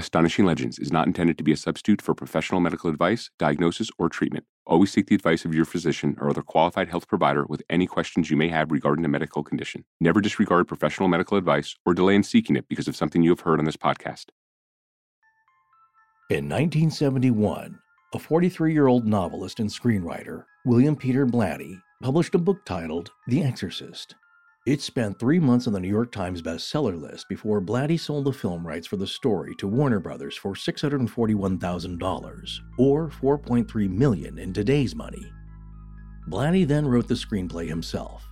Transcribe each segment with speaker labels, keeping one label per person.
Speaker 1: Astonishing Legends is not intended to be a substitute for professional medical advice, diagnosis, or treatment. Always seek the advice of your physician or other qualified health provider with any questions you may have regarding a medical condition. Never disregard professional medical advice or delay in seeking it because of something you have heard on this podcast.
Speaker 2: In 1971, a 43 year old novelist and screenwriter, William Peter Blatty, published a book titled The Exorcist. It spent three months on the New York Times bestseller list before Blatty sold the film rights for the story to Warner Brothers for $641,000, or 4.3 million in today's money. Blatty then wrote the screenplay himself.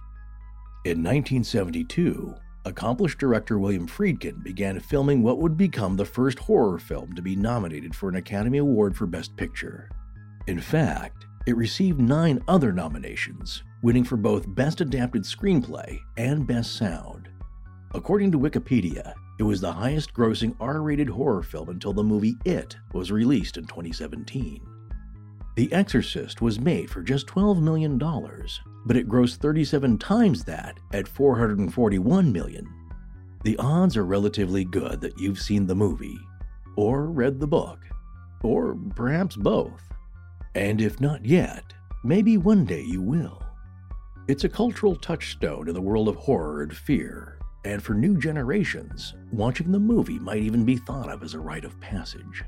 Speaker 2: In 1972, accomplished director William Friedkin began filming what would become the first horror film to be nominated for an Academy Award for Best Picture. In fact, it received nine other nominations, winning for both Best Adapted Screenplay and Best Sound. According to Wikipedia, it was the highest grossing R rated horror film until the movie It was released in 2017. The Exorcist was made for just $12 million, but it grossed 37 times that at 441 million. The odds are relatively good that you've seen the movie, or read the book, or perhaps both. And if not yet, maybe one day you will. It's a cultural touchstone in the world of horror and fear, and for new generations, watching the movie might even be thought of as a rite of passage.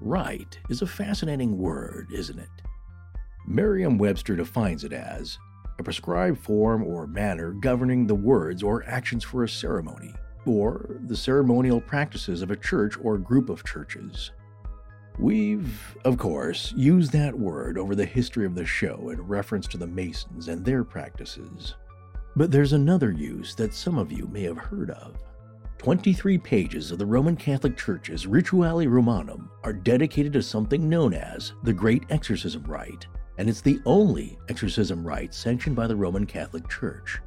Speaker 2: Rite is a fascinating word, isn't it? Merriam Webster defines it as a prescribed form or manner governing the words or actions for a ceremony, or the ceremonial practices of a church or group of churches. We've, of course, used that word over the history of the show in reference to the Masons and their practices. But there's another use that some of you may have heard of. 23 pages of the Roman Catholic Church's Rituale Romanum are dedicated to something known as the Great Exorcism Rite, and it's the only exorcism rite sanctioned by the Roman Catholic Church.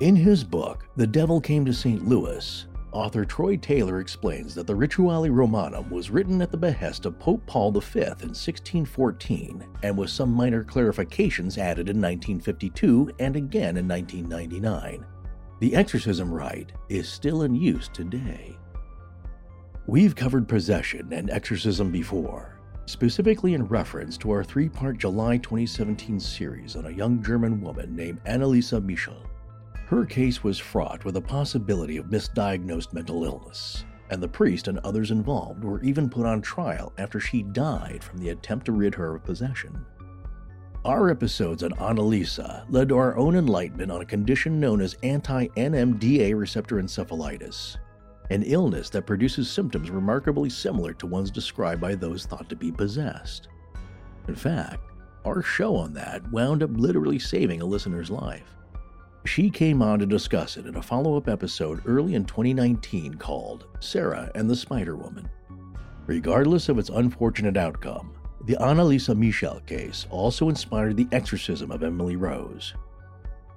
Speaker 2: In his book, The Devil Came to St. Louis, Author Troy Taylor explains that the Rituale Romanum was written at the behest of Pope Paul V in 1614 and with some minor clarifications added in 1952 and again in 1999. The exorcism rite is still in use today. We've covered possession and exorcism before, specifically in reference to our three part July 2017 series on a young German woman named Anneliese Michel. Her case was fraught with the possibility of misdiagnosed mental illness, and the priest and others involved were even put on trial after she died from the attempt to rid her of possession. Our episodes on Anneliese led to our own enlightenment on a condition known as anti NMDA receptor encephalitis, an illness that produces symptoms remarkably similar to ones described by those thought to be possessed. In fact, our show on that wound up literally saving a listener's life. She came on to discuss it in a follow up episode early in 2019 called Sarah and the Spider Woman. Regardless of its unfortunate outcome, the Anneliese Michel case also inspired the exorcism of Emily Rose.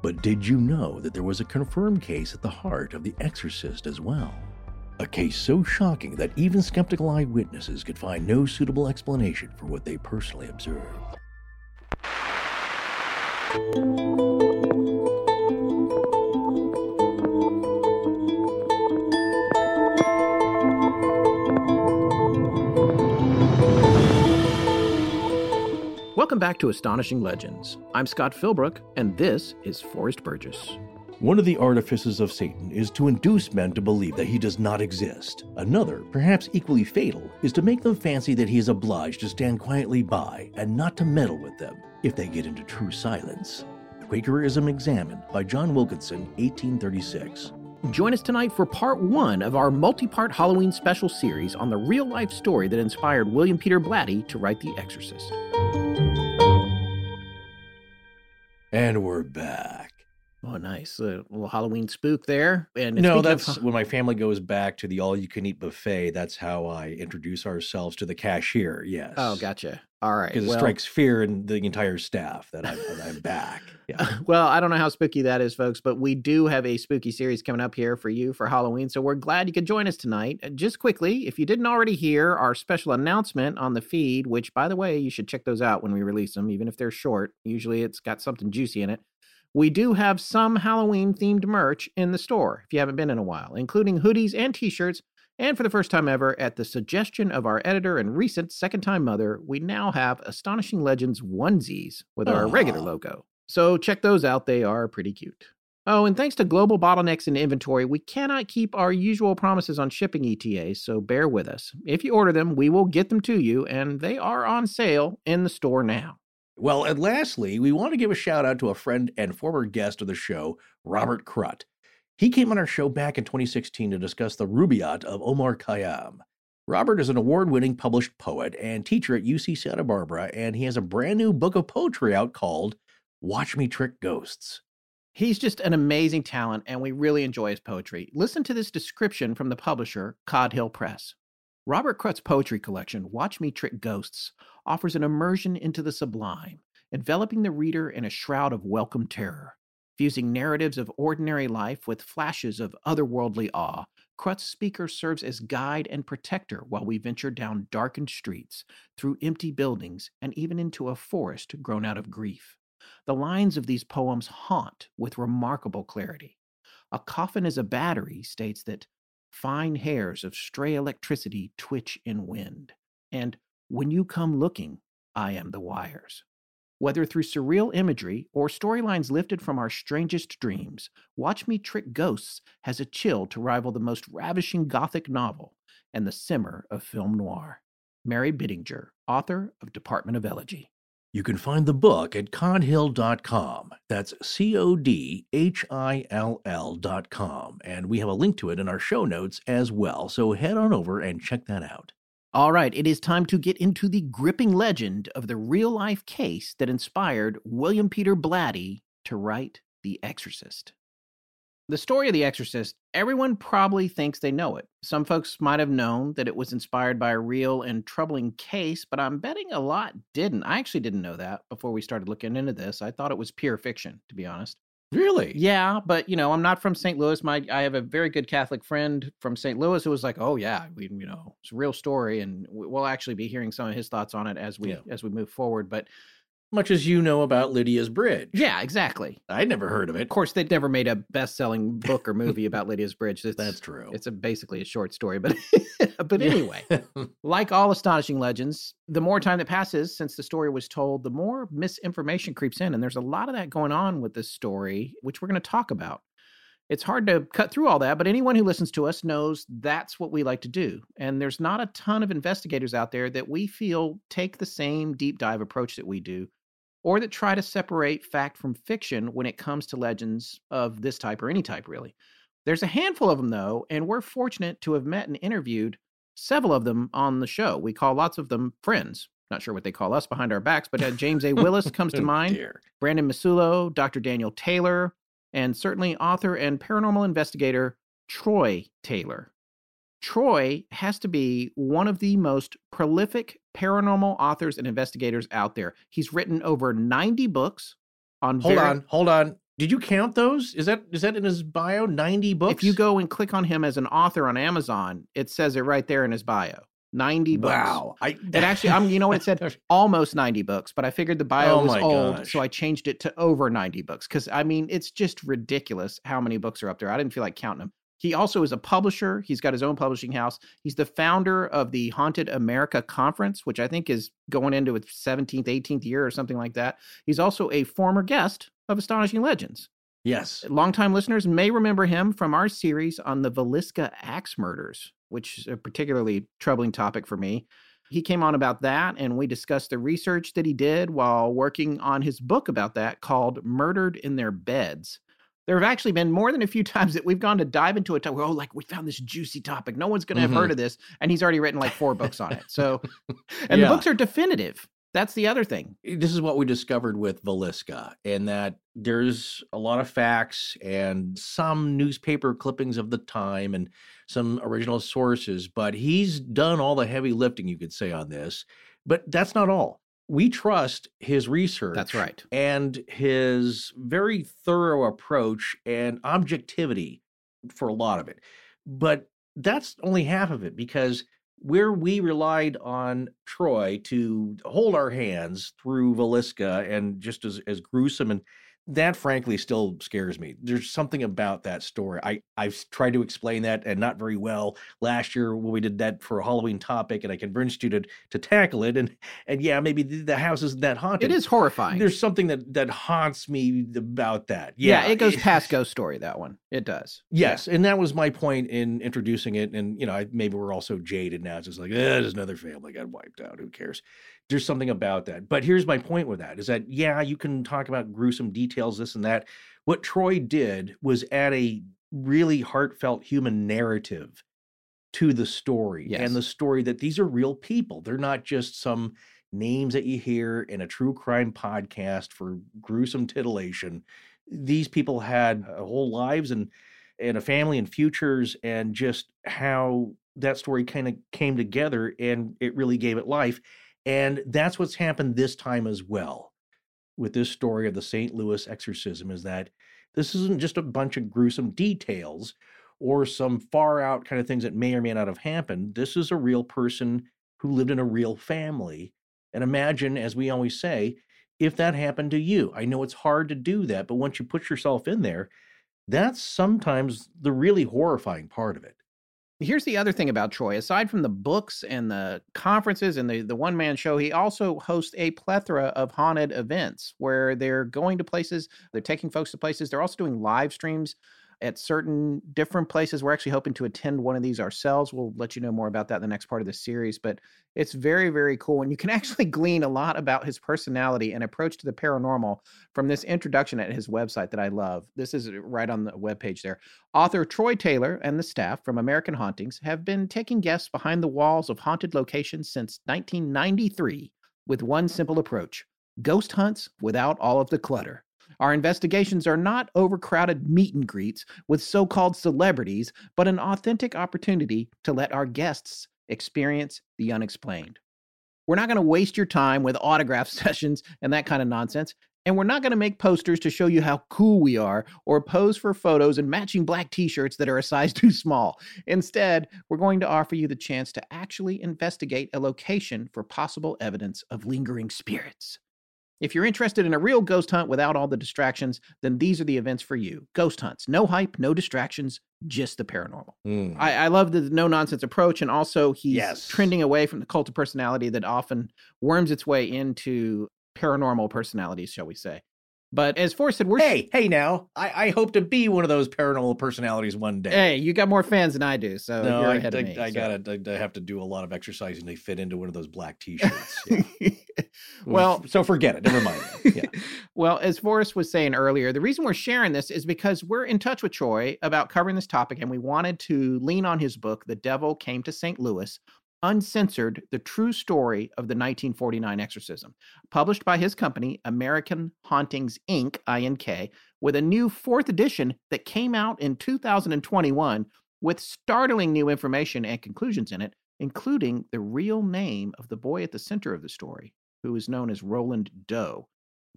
Speaker 2: But did you know that there was a confirmed case at the heart of The Exorcist as well? A case so shocking that even skeptical eyewitnesses could find no suitable explanation for what they personally observed.
Speaker 3: Welcome back to Astonishing Legends. I'm Scott Philbrook, and this is Forrest Burgess.
Speaker 2: One of the artifices of Satan is to induce men to believe that he does not exist. Another, perhaps equally fatal, is to make them fancy that he is obliged to stand quietly by and not to meddle with them if they get into true silence. Quakerism Examined by John Wilkinson, 1836.
Speaker 3: Join us tonight for part one of our multi part Halloween special series on the real life story that inspired William Peter Blatty to write The Exorcist.
Speaker 2: And we're back.
Speaker 3: Oh, nice. A little Halloween spook there. And
Speaker 2: no,
Speaker 3: speaking of
Speaker 2: that's when my family goes back to the all you can eat buffet. That's how I introduce ourselves to the cashier. Yes.
Speaker 3: Oh, gotcha. All right.
Speaker 2: Because
Speaker 3: well-
Speaker 2: it strikes fear in the entire staff that I'm, that I'm back. Yeah.
Speaker 3: well, I don't know how spooky that is, folks, but we do have a spooky series coming up here for you for Halloween. So we're glad you could join us tonight. Uh, Just quickly, if you didn't already hear our special announcement on the feed, which, by the way, you should check those out when we release them, even if they're short. Usually it's got something juicy in it. We do have some Halloween themed merch in the store if you haven't been in a while, including hoodies and t shirts. And for the first time ever, at the suggestion of our editor and recent second time mother, we now have Astonishing Legends onesies with our regular logo. So check those out, they are pretty cute. Oh, and thanks to global bottlenecks in inventory, we cannot keep our usual promises on shipping ETAs, so bear with us. If you order them, we will get them to you, and they are on sale in the store now.
Speaker 2: Well, and lastly, we want to give a shout out to a friend and former guest of the show, Robert Krut. He came on our show back in 2016 to discuss the Rubaiyat of Omar Khayyam. Robert is an award winning published poet and teacher at UC Santa Barbara, and he has a brand new book of poetry out called Watch Me Trick Ghosts.
Speaker 3: He's just an amazing talent, and we really enjoy his poetry. Listen to this description from the publisher, Codhill Press. Robert Krut's poetry collection, Watch Me Trick Ghosts, offers an immersion into the sublime, enveloping the reader in a shroud of welcome terror. Fusing narratives of ordinary life with flashes of otherworldly awe, Krut's speaker serves as guide and protector while we venture down darkened streets, through empty buildings, and even into a forest grown out of grief. The lines of these poems haunt with remarkable clarity. A coffin is a battery states that fine hairs of stray electricity twitch in wind, and when you come looking, I am the wires. Whether through surreal imagery or storylines lifted from our strangest dreams, Watch Me Trick Ghosts has a chill to rival the most ravishing Gothic novel and the simmer of film noir. Mary Biddinger, author of Department of Elegy.
Speaker 2: You can find the book at codhill.com. That's C O D H I L L.com. And we have a link to it in our show notes as well. So head on over and check that out.
Speaker 3: All right, it is time to get into the gripping legend of the real life case that inspired William Peter Blatty to write The Exorcist. The story of The Exorcist, everyone probably thinks they know it. Some folks might have known that it was inspired by a real and troubling case, but I'm betting a lot didn't. I actually didn't know that before we started looking into this. I thought it was pure fiction, to be honest.
Speaker 2: Really?
Speaker 3: Yeah, but you know, I'm not from St. Louis. My I have a very good Catholic friend from St. Louis who was like, "Oh yeah, we you know, it's a real story," and we- we'll actually be hearing some of his thoughts on it as we
Speaker 2: Yeah.
Speaker 3: as we move forward. But
Speaker 2: Much as you know about Lydia's Bridge.
Speaker 3: yeah, exactly.
Speaker 2: I'd never heard of it.
Speaker 3: Of course, they'd never made a best-selling book or movie about Lydia's Bridge. It's,
Speaker 2: That's true.
Speaker 3: It's a, basically a short story, but but anyway, like all astonishing legends, the more time that passes since the story was told, the more misinformation creeps in. And there's a lot of that going on with this story, which we're going to talk about. It's hard to cut through all that, but anyone who listens to us knows that's what we like to do. And there's not a ton of investigators out there that we feel take the same deep dive approach that we do, or that try to separate fact from fiction when it comes to legends of this type or any type, really. There's a handful of them, though, and we're fortunate to have met and interviewed several of them on the show. We call lots of them friends. Not sure what they call us behind our backs, but uh, James A. Willis comes to
Speaker 2: Oh,
Speaker 3: mind. Brandon Massullo, Dr. Daniel Taylor, and certainly author and paranormal investigator Troy Taylor. Troy has to be one of the most prolific paranormal authors and investigators out there. He's written over 90 books on
Speaker 2: Hold
Speaker 3: vari-
Speaker 2: on, hold on. Did you count those? Is that is that in his bio? 90 books?
Speaker 3: If you go and click on him as an author on Amazon, it says it right there in his bio. 90 books.
Speaker 2: Wow. I
Speaker 3: It actually, I'm, you know what it said? Almost 90 books, but I figured the bio
Speaker 2: Oh
Speaker 3: was old,
Speaker 2: gosh.
Speaker 3: so I changed it to over 90 books. Because, I mean, it's just ridiculous how many books are up there. I didn't feel like counting them. He also is a publisher. He's got his own publishing house. He's the founder of the Haunted America Conference, which I think is going into its 17th, 18th year or something like that. He's also a former guest of Astonishing Legends.
Speaker 2: Yes.
Speaker 3: Longtime listeners may remember him from our series on the Villisca axe murders, which is a particularly troubling topic for me. He came on about that, and we discussed the research that he did while working on his book about that called Murdered in Their Beds. There have actually been more than a few times that we've gone to dive into a topic. Oh, like we found this juicy topic. No one's going to have
Speaker 2: Mhm.
Speaker 3: heard of this. And he's already written like four books on it. So, and
Speaker 2: Yeah.
Speaker 3: the books are definitive. That's the other thing.
Speaker 2: this is what we discovered with Villisca, and that there's a lot of facts and some newspaper clippings of the time and some original sources, but he's done all the heavy lifting, you could say, on this. But that's not all. We trust his research.
Speaker 3: That's right.
Speaker 2: And his very thorough approach and objectivity for a lot of it. But that's only half of it because where we relied on Troy to hold our hands through Villisca and just as, as gruesome and that frankly still scares me. There's something about that story. I, I've tried to explain that and not very well last year when we did that for a Halloween topic and I convinced you to to tackle it. And and yeah, maybe the, house isn't that haunted.
Speaker 3: It is horrifying.
Speaker 2: There's something that that haunts me about that.
Speaker 3: yeah,
Speaker 2: Yeah,
Speaker 3: it goes past ghost story, that one. It does.
Speaker 2: Yes, and that was my point in introducing it. And you know, I, maybe we're also jaded now. It's just like, eh, there's another family got wiped out. Who cares? There's something about that. But here's my point with that: is that yeah, you can talk about gruesome details, this and that. What Troy did was add a really heartfelt human narrative to the story,
Speaker 3: Yes.
Speaker 2: and the story that these are real people. They're not just some names that you hear in a true crime podcast for gruesome titillation. These people had whole lives and and a family and futures and just how that story kind of came together and it really gave it life. And that's what's happened this time as well with this story of the St. Louis exorcism is that this isn't just a bunch of gruesome details or some far out kind of things that may or may not have happened. This is a real person who lived in a real family. And imagine, as we always say, if that happened to you. I know it's hard to do that, but once you put yourself in there, that's sometimes the really horrifying part of it.
Speaker 3: Here's the other thing about Troy. Aside from the books and the conferences and the, the one man show, he also hosts a plethora of haunted events where they're going to places, they're taking folks to places. They're also doing live streams at certain different places. We're actually hoping to attend one of these ourselves. We'll let you know more about that in the next part of the series, but it's very, very cool. And you can actually glean a lot about his personality and approach to the paranormal from this introduction at his website that I love. This is uh, right on the webpage there. Author Troy Taylor and the staff from American Hauntings have been taking guests behind the walls of haunted locations since 1993 with one simple approach ghost hunts without all of the clutter. Our investigations are not overcrowded meet and greets with so called celebrities, but an authentic opportunity to let our guests experience the unexplained. We're not going to waste your time with autograph sessions and that kind of nonsense. And we're not going to make posters to show you how cool we are or pose for photos in matching black t shirts that are a size too small. Instead, we're going to offer you the chance to actually investigate a location for possible evidence of lingering spirits. If you're interested in a real ghost hunt without all the distractions, then these are the events for you. Ghost hunts, no hype, no distractions, just the paranormal.
Speaker 2: Mm.
Speaker 3: I, I love the no nonsense approach, and also he's
Speaker 2: Yes.
Speaker 3: trending away from the cult of personality that often worms its way into paranormal personalities, shall we say. But as Forrest said, we're
Speaker 2: Hey, hey now. I, I hope to be one of those paranormal personalities one day.
Speaker 3: hey, you got more fans than I do, so
Speaker 2: no,
Speaker 3: you're
Speaker 2: I,
Speaker 3: ahead
Speaker 2: I,
Speaker 3: of me.
Speaker 2: I
Speaker 3: so.
Speaker 2: gotta I, I have to do a lot of exercising to fit into one of those black t-shirts. Yeah.
Speaker 3: well,
Speaker 2: so forget it. Never mind. Yeah.
Speaker 3: well, as Forrest was saying earlier, the reason we're sharing this is because we're in touch with Troy about covering this topic, and we wanted to lean on his book, The Devil Came to St. Louis Uncensored The True Story of the 1949 Exorcism, published by his company, American Hauntings Inc., INK, with a new fourth edition that came out in 2021 with startling new information and conclusions in it, including the real name of the boy at the center of the story, who is known as Roland Doe.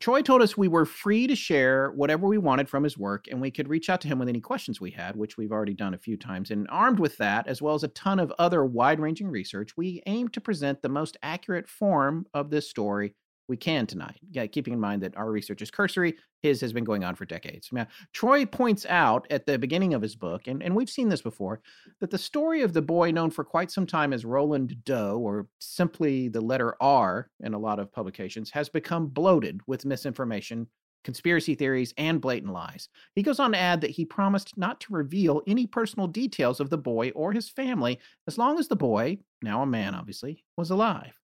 Speaker 3: Troy told us we were free to share whatever we wanted from his work, and we could reach out to him with any questions we had, which we've already done a few times. And armed with that, as well as a ton of other wide ranging research, we aim to present the most accurate form of this story we can tonight. Yeah, keeping in mind that our research is cursory, his has been going on for decades. Now, Troy points out at the beginning of his book, and, and we've seen this before, that the story of the boy known for quite some time as Roland Doe, or simply the letter R in a lot of publications, has become bloated with misinformation conspiracy theories, and blatant lies. He goes on to add that he promised not to reveal any personal details of the boy or his family as long as the boy, now a man obviously, was alive.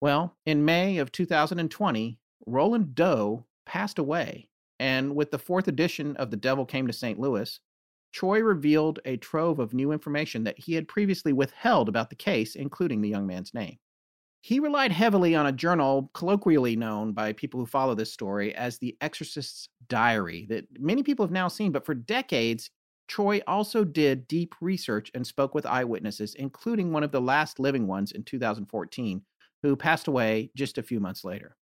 Speaker 3: Well, in May of 2020, Roland Doe passed away, and with the fourth edition of The Devil Came to St. Louis, Troy revealed a trove of new information that he had previously withheld about the case, including the young man's name. He relied heavily on a journal colloquially known by people who follow this story as the Exorcist's Diary, that many people have now seen, but for decades, Troy also did deep research and spoke with eyewitnesses, including one of the last living ones in 2014, who passed away just a few months later.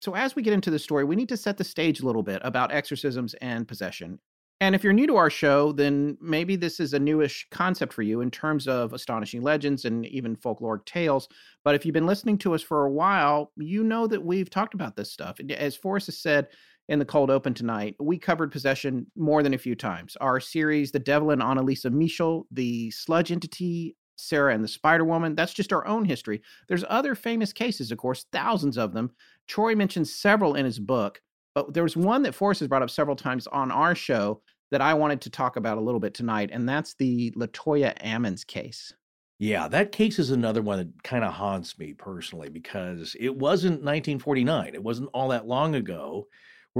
Speaker 3: So, as we get into the story, we need to set the stage a little bit about exorcisms and possession. And if you're new to our show, then maybe this is a newish concept for you in terms of astonishing legends and even folkloric tales. But if you've been listening to us for a while, you know that we've talked about this stuff. As Forrest has said in the cold open tonight, we covered possession more than a few times. Our series, The Devil and Anneliese Michel, The Sludge Entity, Sarah and the Spider Woman, that's just our own history. There's other famous cases, of course, thousands of them. Troy mentions several in his book. But there was one that Forrest has brought up several times on our show that I wanted to talk about a little bit tonight, and that's the Latoya Ammons case.
Speaker 2: Yeah, that case is another one that kind of haunts me personally because it wasn't 1949. It wasn't all that long ago.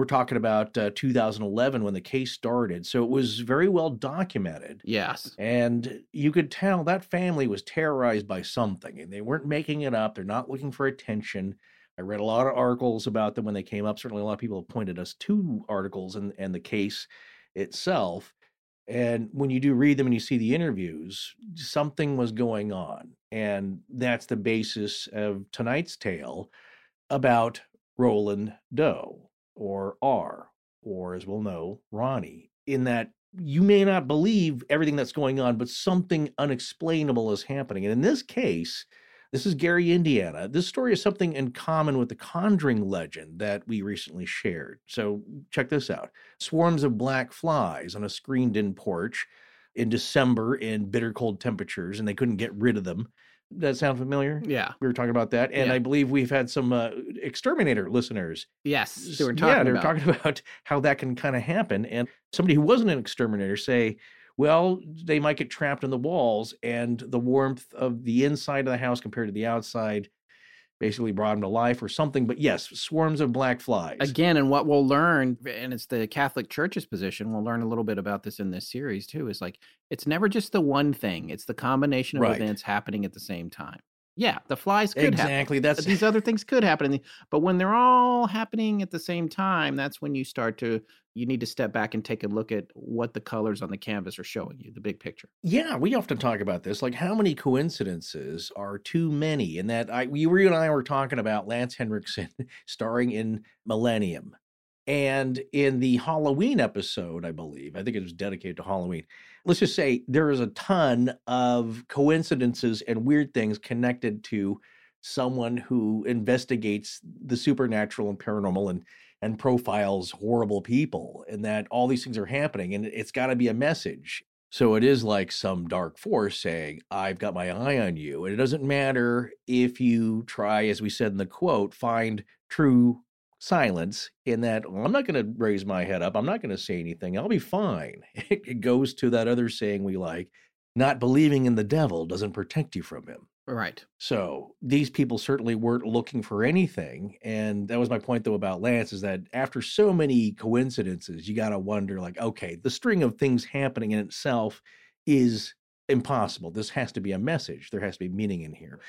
Speaker 2: We're talking about uh, 2011 when the case started. So it was very well documented.
Speaker 3: Yes.
Speaker 2: And you could tell that family was terrorized by something and they weren't making it up. They're not looking for attention. I read a lot of articles about them when they came up. Certainly, a lot of people have pointed us to articles and, and the case itself. And when you do read them and you see the interviews, something was going on. And that's the basis of tonight's tale about Roland Doe, or R, or as we'll know, Ronnie, in that you may not believe everything that's going on, but something unexplainable is happening. And in this case, this is Gary, Indiana. This story is something in common with the Conjuring legend that we recently shared. So check this out swarms of black flies on a screened in porch in December in bitter cold temperatures, and they couldn't get rid of them. That sound familiar?
Speaker 3: Yeah.
Speaker 2: We were talking about that. And
Speaker 3: Yeah.
Speaker 2: I believe we've had some uh, exterminator listeners.
Speaker 3: Yes. They were talking
Speaker 2: yeah, they were
Speaker 3: about.
Speaker 2: talking about how that can kind of happen. And somebody who wasn't an exterminator say, well, they might get trapped in the walls, and the warmth of the inside of the house compared to the outside basically brought him to life or something. But yes, swarms of black flies.
Speaker 3: Again, and what we'll learn, and it's the Catholic Church's position, we'll learn a little bit about this in this series too, is like it's never just the one thing, it's the combination of
Speaker 2: Right.
Speaker 3: events happening at the same time. Yeah, the flies could happen.
Speaker 2: exactly. That's
Speaker 3: These other things could happen, but when they're all happening at the same time, that's when you start to you need to step back and take a look at what the colors on the canvas are showing you, the big picture.
Speaker 2: Yeah, we often talk about this. Like, how many coincidences are too many? And that I, you and I were talking about Lance Henriksen starring in Millennium, and in the Halloween episode, I believe, I think it was dedicated to Halloween. Let's just say there is a ton of coincidences and weird things connected to someone who investigates the supernatural and paranormal and and profiles horrible people and that all these things are happening and it's got to be a message so it is like some dark force saying, I've got my eye on you. And it doesn't matter if you try, as we said in the quote, find true silence in that well, I'm not going to raise my head up. I'm not going to say anything. I'll be fine. It goes to that other saying we like not believing in the devil doesn't protect you from him.
Speaker 3: Right.
Speaker 2: So these people certainly weren't looking for anything. And that was my point, though, about Lance is that after so many coincidences, you got to wonder like, okay, the string of things happening in itself is impossible. This has to be a message. There has to be meaning in here.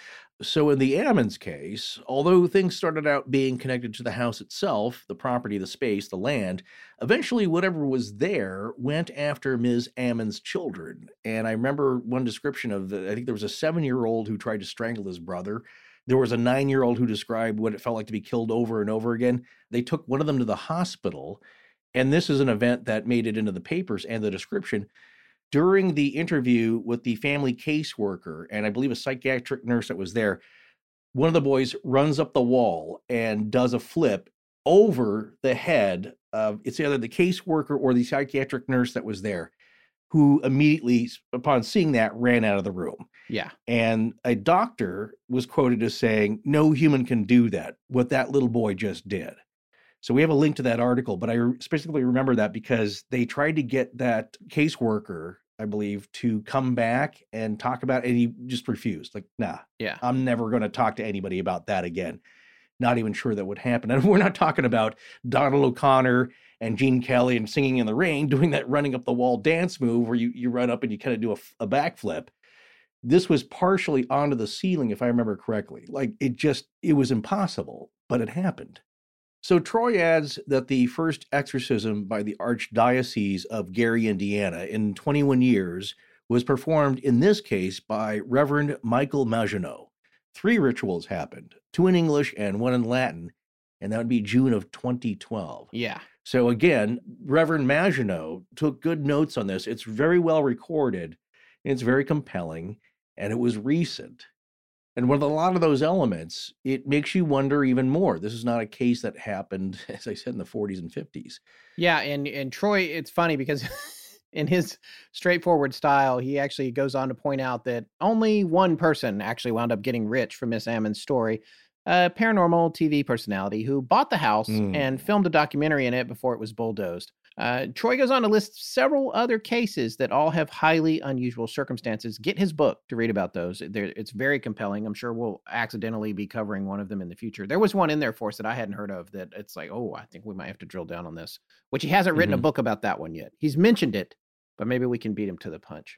Speaker 2: So in the Ammons case, although things started out being connected to the house itself, the property, the space, the land, eventually whatever was there went after Ms. Ammon's children. And I remember one description of the, I think there was a seven year old who tried to strangle his brother. There was a nine year old who described what it felt like to be killed over and over again. They took one of them to the hospital. And this is an event that made it into the papers and the description. During the interview with the family caseworker, and I believe a psychiatric nurse that was there, one of the boys runs up the wall and does a flip over the head of it's either the caseworker or the psychiatric nurse that was there, who immediately, upon seeing that, ran out of the room.
Speaker 3: Yeah.
Speaker 2: And a doctor was quoted as saying, No human can do that, what that little boy just did. So we have a link to that article, but I specifically remember that because they tried to get that caseworker, I believe, to come back and talk about it. And he just refused. Like, nah,
Speaker 3: Yeah.
Speaker 2: I'm never going to talk to anybody about that again. Not even sure that would happen. And we're not talking about Donald O'Connor and Gene Kelly and singing in the rain, doing that running up the wall dance move where you, you run up and you kind of do a backflip. This was partially onto the ceiling, if I remember correctly. Like it just, it was impossible, but it happened. So Troy adds that the first exorcism by the Archdiocese of Gary, Indiana, in 21 years was performed in this case by Reverend Michael Maginot. Three rituals happened, two in English and one in Latin, and that would be June of 2012.
Speaker 3: Yeah.
Speaker 2: So again, Reverend Maginot took good notes on this. It's very well recorded, and it's very compelling, and it was recent. And with a lot of those elements, it makes you wonder even more. This is not a case that happened, as I said, in the 40s and 50s.
Speaker 3: Yeah, and and Troy, it's funny because in his straightforward style, he actually goes on to point out that only one person actually wound up getting rich from Miss Ammon's story, a paranormal TV personality who bought the house
Speaker 2: Mm.
Speaker 3: and filmed a documentary in it before it was bulldozed. Uh, Troy goes on to list several other cases that all have highly unusual circumstances. Get his book to read about those. They're, it's very compelling. I'm sure we'll accidentally be covering one of them in the future. There was one in there for us that I hadn't heard of that it's like, oh, I think we might have to drill down on this, which he hasn't written
Speaker 2: Mhm.
Speaker 3: a book about that one yet. He's mentioned it, but maybe we can beat him to the punch.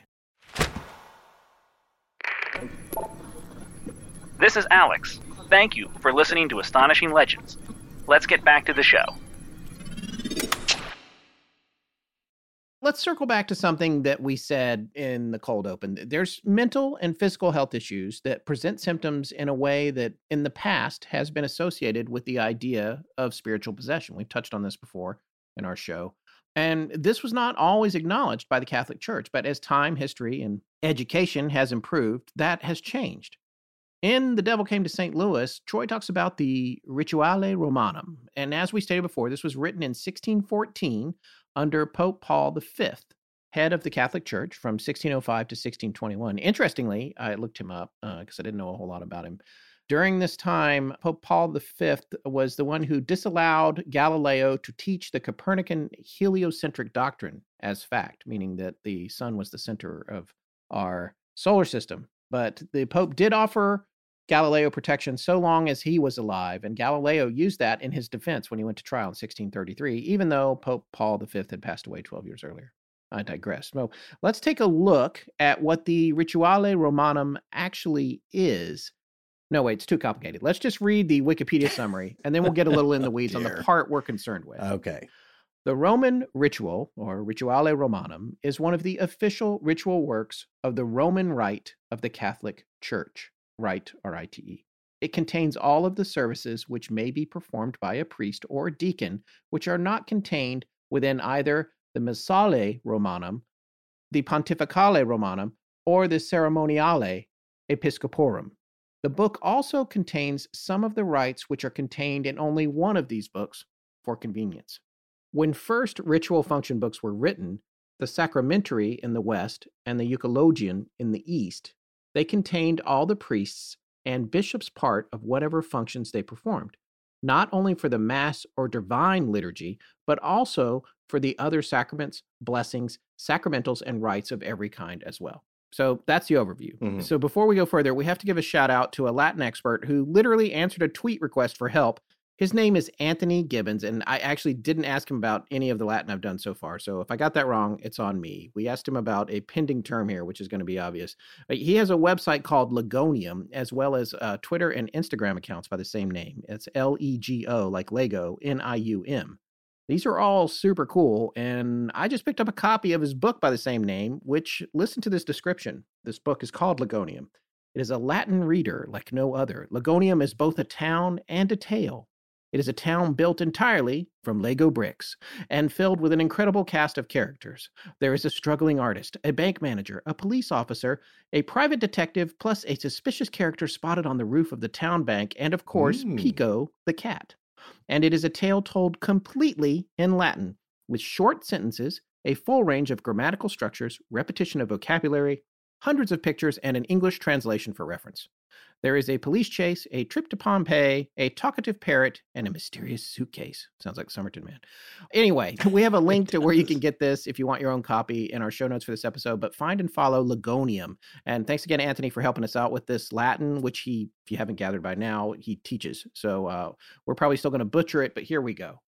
Speaker 4: This is Alex. Thank you for listening to Astonishing Legends. Let's get back to the show.
Speaker 3: Let's circle back to something that we said in the cold open. There's mental and physical health issues that present symptoms in a way that in the past has been associated with the idea of spiritual possession. We've touched on this before in our show. And this was not always acknowledged by the Catholic Church, but as time, history, and education has improved, that has changed. In The Devil Came to St. Louis, Troy talks about the Rituale Romanum. And as we stated before, this was written in 1614 under Pope Paul V, head of the Catholic Church from 1605 to 1621. Interestingly, I looked him up uh, because I didn't know a whole lot about him. During this time, Pope Paul V was the one who disallowed Galileo to teach the Copernican heliocentric doctrine as fact, meaning that the sun was the center of our solar system. But the Pope did offer Galileo protection so long as he was alive, and Galileo used that in his defense when he went to trial in 1633, even though Pope Paul V had passed away 12 years earlier. I digress. So let's take a look at what the Rituale Romanum actually is. No, wait, it's too complicated. Let's just read the Wikipedia summary, and then we'll get a little in the weeds on the part we're concerned with.
Speaker 2: Okay.
Speaker 3: The Roman ritual, or Rituale Romanum, is one of the official ritual works of the Roman Rite of the Catholic Church. Rite, R I T E. It contains all of the services which may be performed by a priest or deacon, which are not contained within either the Missale Romanum, the Pontificale Romanum, or the Ceremoniale Episcoporum. The book also contains some of the rites which are contained in only one of these books for convenience. When first ritual function books were written, the sacramentary in the West and the euchologion in the East, they contained all the priests and bishops' part of whatever functions they performed, not only for the Mass or divine liturgy, but also for the other sacraments, blessings, sacramentals, and rites of every kind as well. So that's the overview.
Speaker 2: Mhm.
Speaker 3: So before we go further, we have to give a shout out to a Latin expert who literally answered a tweet request for help. His name is Anthony Gibbins, and I actually didn't ask him about any of the Latin I've done so far. So if I got that wrong, it's on me. We asked him about a pending term here, which is going to be obvious. He has a website called Legonium, as well as uh, Twitter and Instagram accounts by the same name. It's L E G O, like Lego, N I U M. These are all super cool, and I just picked up a copy of his book by the same name, which, listen to this description. This book is called Legonium. It is a Latin reader like no other. Legonium is both a town and a tale. It is a town built entirely from Lego bricks and filled with an incredible cast of characters. There is a struggling artist, a bank manager, a police officer, a private detective, plus a suspicious character spotted on the roof of the town bank, and of course,
Speaker 2: Mm.
Speaker 3: Pico the cat and it is a tale told completely in Latin, with short sentences, a full range of grammatical structures, repetition of vocabulary, hundreds of pictures, and an English translation for reference. There is a police chase, a trip to Pompeii, a talkative parrot, and a mysterious suitcase. Sounds like Somerton Man. Anyway, we have a link to where you can get this if you want your own copy in our show notes for this episode. But find and follow Legonium. And thanks again, Anthony, for helping us out with this Latin, which he, if you haven't gathered by now, he teaches. So uh, we're probably still going to butcher it, but here we go.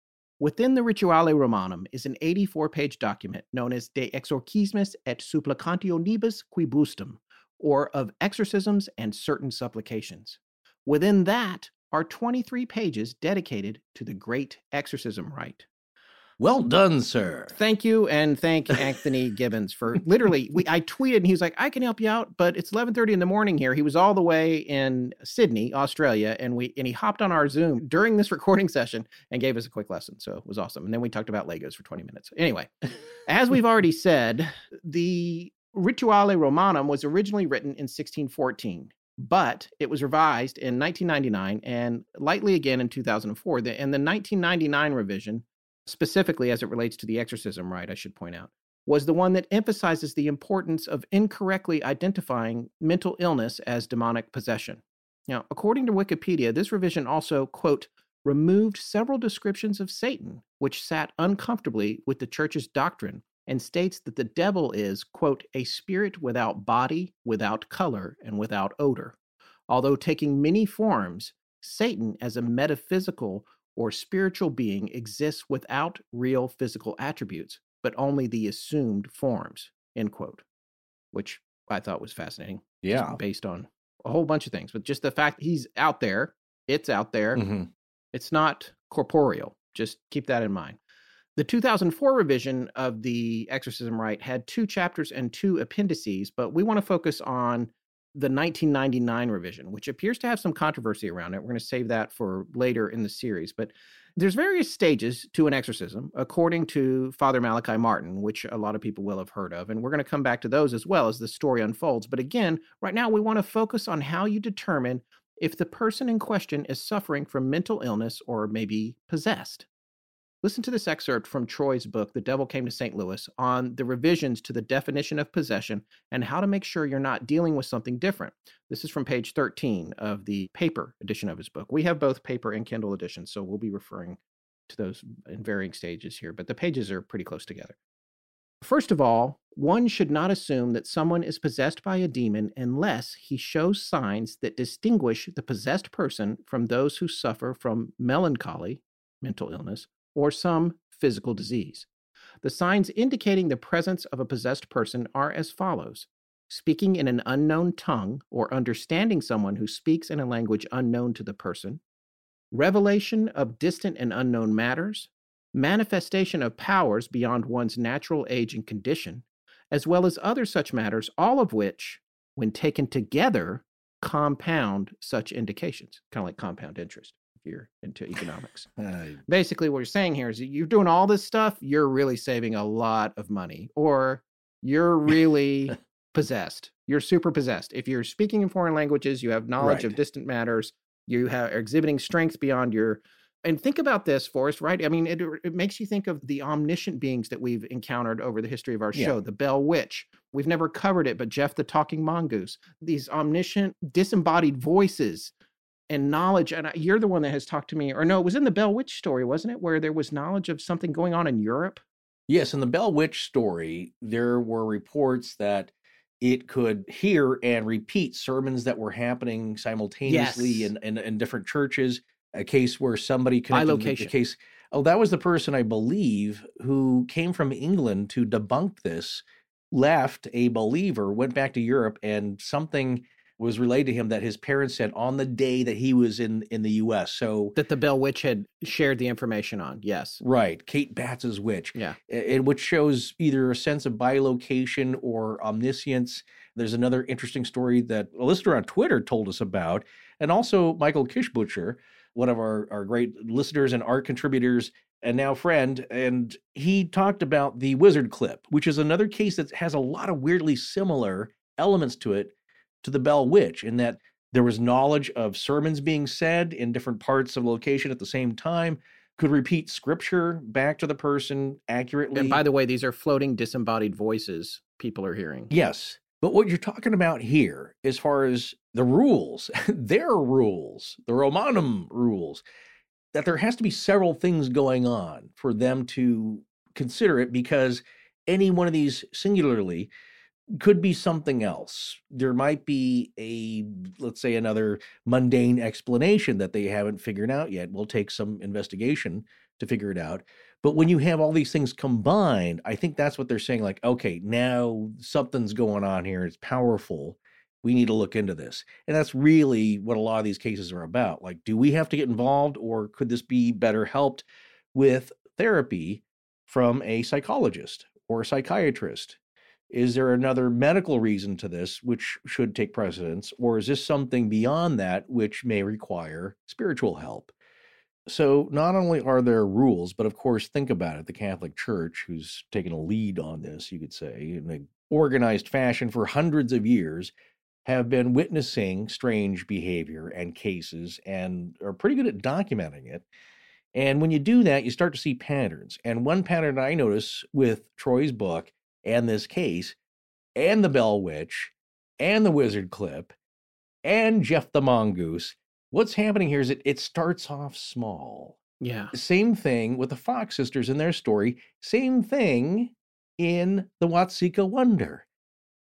Speaker 3: Within the Rituale Romanum is an 84 page document known as De Exorcismis et Supplicationibus Quibusdam, or of exorcisms and certain supplications. Within that are 23 pages dedicated to the great exorcism rite.
Speaker 2: Well done, sir.
Speaker 3: Thank you, and thank Anthony Gibbins for literally. We I tweeted and he was like, "I can help you out, but it's 11:30 in the morning here." He was all the way in Sydney, Australia, and we and he hopped on our Zoom during this recording session and gave us a quick lesson. So it was awesome. And then we talked about Legos for 20 minutes. Anyway, as we've already said, the Rituale Romanum was originally written in 1614 but it was revised in 1999 and lightly again in 2004. The, and the 1999 revision, specifically as it relates to the exorcism rite, I should point out, was the one that emphasizes the importance of incorrectly identifying mental illness as demonic possession. Now, according to Wikipedia, this revision also, quote, removed several descriptions of Satan, which sat uncomfortably with the church's doctrine and states that the devil is, quote, a spirit without body, without color, and without odor. Although taking many forms, Satan as a metaphysical or spiritual being exists without real physical attributes, but only the assumed forms, end quote. Which I thought was fascinating.
Speaker 2: Yeah.
Speaker 3: Based on a whole bunch of things, but just the fact he's out there, it's out there.
Speaker 2: Mhm.
Speaker 3: It's not corporeal. Just keep that in mind. The 2004 revision of the Exorcism Rite had two chapters and two appendices, but we want to focus on the 1999 revision, which appears to have some controversy around it. We're going to save that for later in the series, but there's various stages to an exorcism, according to Father Malachi Martin, which a lot of people will have heard of. And we're going to come back to those as well as the story unfolds. But again, right now, we want to focus on how you determine if the person in question is suffering from mental illness or maybe possessed. Listen to this excerpt from Troy's book, The Devil Came to St. Louis, on the revisions to the definition of possession and how to make sure you're not dealing with something different. This is from page 13 of the paper edition of his book. We have both paper and Kindle editions, so we'll be referring to those in varying stages here, but the pages are pretty close together. First of all, one should not assume that someone is possessed by a demon unless he shows signs that distinguish the possessed person from those who suffer from melancholy, mental illness, or some physical disease. The signs indicating the presence of a possessed person are as follows. Speaking in an unknown tongue or understanding someone who speaks in a language unknown to the person, revelation of distant and unknown matters, manifestation of powers beyond one's natural age and condition, as well as other such matters, all of which, when taken together, compound such indications, kind of like compound interest you're into economics.
Speaker 2: Uh,
Speaker 3: Basically, what you're saying here is you're doing all this stuff, you're really saving a lot of money, or you're really possessed. You're super possessed. If you're speaking in foreign languages, you have knowledge of distant matters, you have are exhibiting strength beyond your and think about this, Forrest, right? I mean, it, it makes you think of the omniscient beings that we've encountered over the history of our
Speaker 2: Yeah.
Speaker 3: show. The Bell Witch. We've never covered it, but Jeff the Talking Mongoose. These omniscient, disembodied voices and knowledge. And uh, you're the one that has talked to me, or no, it was in the Bell Witch story, wasn't it? Where there was knowledge of something going on in Europe.
Speaker 2: Yes, in the Bell Witch story, there were reports that it could hear and repeat sermons that were happening simultaneously
Speaker 3: Yes.
Speaker 2: in, in, in different churches. A case where somebody connected the- the
Speaker 3: location.
Speaker 2: case. Oh, that was the person I believe who came from England to debunk this, left a believer, went back to Europe, and something was relayed to him that his parents said on the day that he was in in the U.S. So
Speaker 3: That the Bell Witch had shared the information on. Yes.
Speaker 2: right, Kate Batts's witch.
Speaker 3: Yeah.
Speaker 2: in which shows either a sense of bilocation or omniscience. There's another interesting story that a listener on Twitter told us about, and also Michael Kishbutcher, one of our, our great listeners and art contributors, and now friend. And he talked about the wizard clip, which is another case that has a lot of weirdly similar elements to it to the Bell Witch, in that there was knowledge of sermons being said in different parts of the location at the same time could repeat scripture back to the person accurately.
Speaker 3: And by the way, these are floating disembodied voices people are hearing.
Speaker 2: yes. But what you're talking about here, as far as the rules, their rules, the Romanum rules, that there has to be several things going on for them to consider it because any one of these singularly could be something else. There might be a, let's say, another mundane explanation that they haven't figured out yet. We'll take some investigation to figure it out. But when you have all these things combined, I think that's what they're saying like, okay, now something's going on here. It's powerful. We need to look into this. And that's really what a lot of these cases are about. Like, do we have to get involved or could this be better helped with therapy from a psychologist or a psychiatrist? Is there another medical reason to this which should take precedence? Or is this something beyond that which may require spiritual help? So, not only are there rules, but of course, think about it the Catholic Church, who's taken a lead on this, you could say, in an organized fashion for hundreds of years, have been witnessing strange behavior and cases and are pretty good at documenting it. And when you do that, you start to see patterns. And one pattern I notice with Troy's book and this case, and the Bell Witch, and the Wizard Clip, and Gef the Mongoose, what's happening here is it, it starts off small.
Speaker 3: Yeah.
Speaker 2: Same thing with the Fox sisters in their story. Same thing in the Watseka Wonder.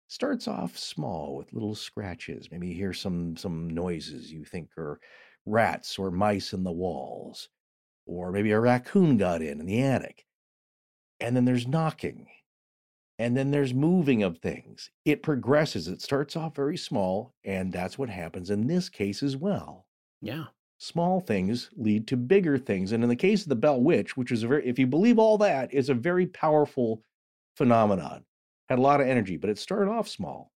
Speaker 2: Starts off small with little scratches. Maybe you hear some some noises you think are rats or mice in the walls, or maybe a raccoon got in in the attic. And then there's knocking, and then there's moving of things. It progresses. It starts off very small, and that's what happens in this case as well
Speaker 3: Yeah.
Speaker 2: small things lead to bigger things. And in the case of the Bell Witch, which is a very, if you believe all that, is a very powerful phenomenon, had a lot of energy, but it started off small.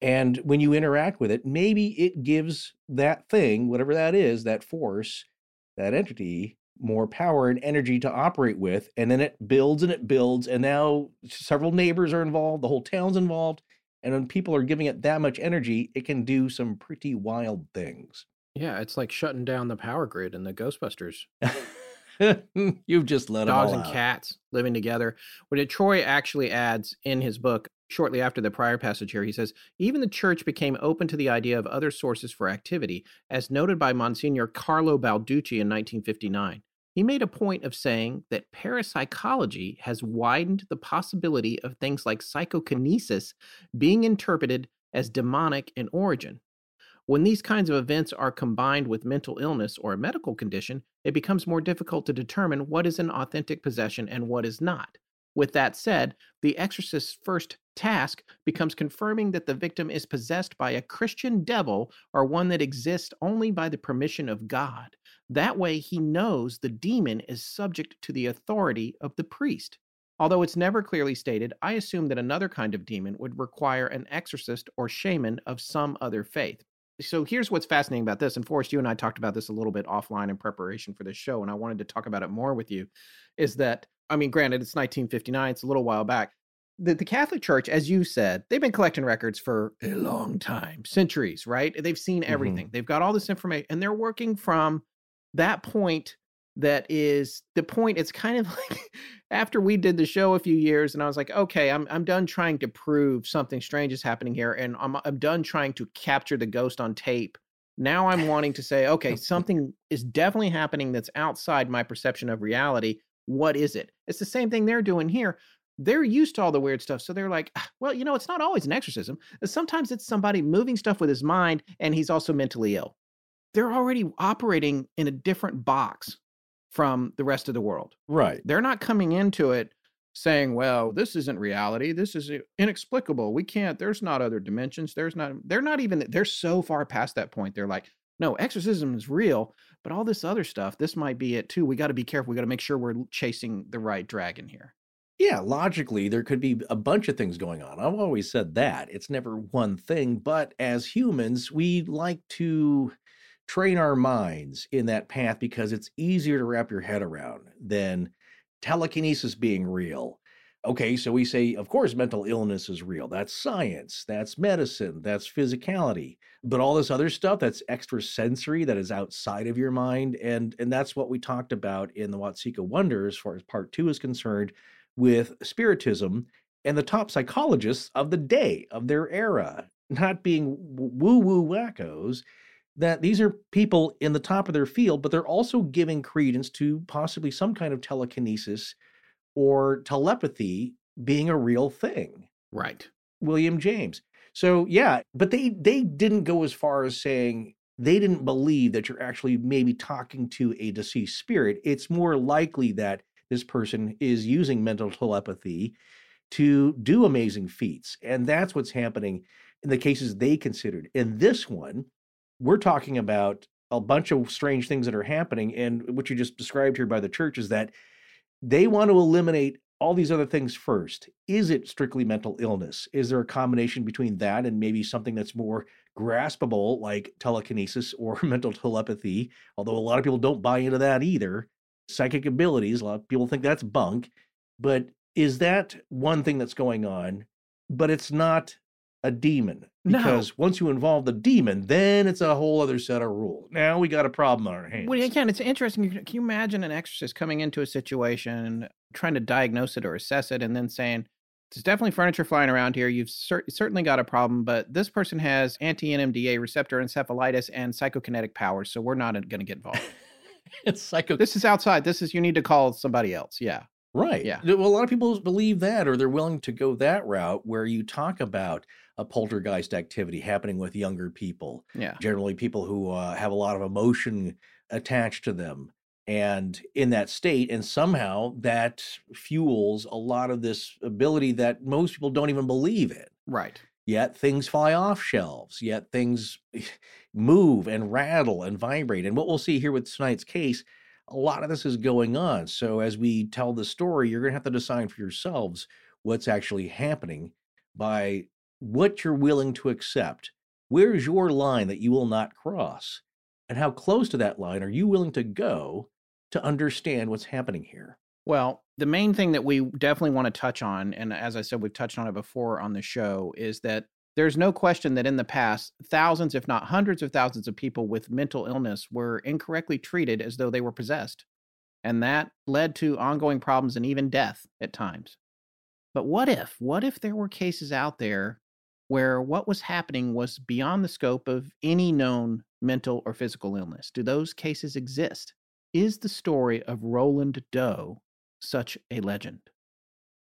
Speaker 2: And when you interact with it, maybe it gives that thing, whatever that is, that force, that entity, more power and energy to operate with. And then it builds and it builds. And now several neighbors are involved, the whole town's involved. And when people are giving it that much energy, it can do some pretty wild things.
Speaker 3: Yeah. It's like shutting down the power grid in the Ghostbusters.
Speaker 2: You've just let
Speaker 3: Dogs and
Speaker 2: out.
Speaker 3: cats living together. What Troy actually adds in his book, shortly after the prior passage here, he says, even the church became open to the idea of other sources for activity, as noted by Monsignor Carlo Balducci in 1959. He made a point of saying that parapsychology has widened the possibility of things like psychokinesis being interpreted as demonic in origin. When these kinds of events are combined with mental illness or a medical condition, it becomes more difficult to determine what is an authentic possession and what is not. With that said, the exorcist's first task becomes confirming that the victim is possessed by a Christian devil or one that exists only by the permission of God. That way, he knows the demon is subject to the authority of the priest. Although it's never clearly stated, I assume that another kind of demon would require an exorcist or shaman of some other faith. So here's what's fascinating about this. And Forrest, you and I talked about this a little bit offline in preparation for this show, and I wanted to talk about it more with you. Is that, I mean, granted, it's 1959, it's a little while back. The, the Catholic Church, as you said, they've been collecting records for a long time, centuries, right? They've seen mm-hmm. everything. They've got all this information, and they're working from that point that is the point it's kind of like after we did the show a few years and I was like, okay, I'm I'm done trying to prove something strange is happening here and I'm I'm done trying to capture the ghost on tape. Now I'm wanting to say, okay, something is definitely happening that's outside my perception of reality. What is it? It's the same thing they're doing here. they're used to all the weird stuff. So they're like, "Ah, well, you know, it's not always an exorcism. Sometimes it's somebody moving stuff with his mind and he's also mentally ill. They're already operating in a different box from the rest of the world.
Speaker 2: Right.
Speaker 3: They're not coming into it saying, well, this isn't reality. This is inexplicable. We can't, there's not other dimensions. There's not, they're not even, they're so far past that point. They're like, no, exorcism is real, but all this other stuff, this might be it too. We got to be careful. We got to make sure we're chasing the right dragon here.
Speaker 2: Yeah, logically, there could be a bunch of things going on. I've always said that. It's never one thing, but as humans, we like to train our minds in that path because it's easier to wrap your head around than telekinesis being real. Okay, so we say, of course, mental illness is real. That's science, that's medicine, that's physicality. But all this other stuff that's extrasensory, that is outside of your mind, and and that's what we talked about in the Watseka Wonder, as far as part two is concerned, with spiritism and the top psychologists of the day of their era, not being woo woo wackos. That these are people in the top of their field, but they're also giving credence to possibly some kind of telekinesis or telepathy being a real thing.
Speaker 3: Right.
Speaker 2: William James. So yeah, but they they didn't go as far as saying they didn't believe that you're actually maybe talking to a deceased spirit. It's more likely that this person is using mental telepathy to do amazing feats. And that's what's happening in the cases they considered. In this one, we're talking about a bunch of strange things that are happening. And what you just described here by the church is that they want to eliminate all these other things first. Is it strictly mental illness? Is there a combination between that and maybe something that's more graspable, like telekinesis or mental telepathy? Although a lot of people don't buy into that either. Psychic abilities, a lot of people think that's bunk. But is that one thing that's going on? But it's not a demon
Speaker 3: No.
Speaker 2: because once you involve the demon, then it's a whole other set of rules. Now we got a problem on our hands.
Speaker 3: Well, again, it's interesting. Can can you imagine an exorcist coming into a situation, trying to diagnose it or assess it, and then saying, "There's definitely furniture flying around here. You've cer- certainly got a problem, but this person has anti-NMDA receptor encephalitis and psychokinetic powers, so we're not going to get involved.
Speaker 2: it's psycho
Speaker 3: this is outside. This is you need to call somebody else. Yeah,
Speaker 2: Right.
Speaker 3: Yeah.
Speaker 2: Well, a lot of people believe that, or they're willing to go that route where you talk about a poltergeist activity happening with younger people,
Speaker 3: yeah,
Speaker 2: generally people who uh, have a lot of emotion attached to them and in that state. And somehow that fuels a lot of this ability that most people don't even believe in.
Speaker 3: right.
Speaker 2: Yet things fly off shelves, yet things move and rattle and vibrate. And what we'll see here with tonight's case, a lot of this is going on. So as we tell the story, you're going to have to decide for yourselves what's actually happening by what you're willing to accept. Where's your line that you will not cross? And how close to that line are you willing to go to understand what's happening here?
Speaker 3: Well, the main thing that we definitely want to touch on, and as I said, we've touched on it before on the show, is that there's no question that in the past, thousands, if not hundreds of thousands of people with mental illness were incorrectly treated as though they were possessed. And that led to ongoing problems and even death at times. But what if, what if there were cases out there where what was happening was beyond the scope of any known mental or physical illness? Do those cases exist? Is the story of Roland Doe such a legend?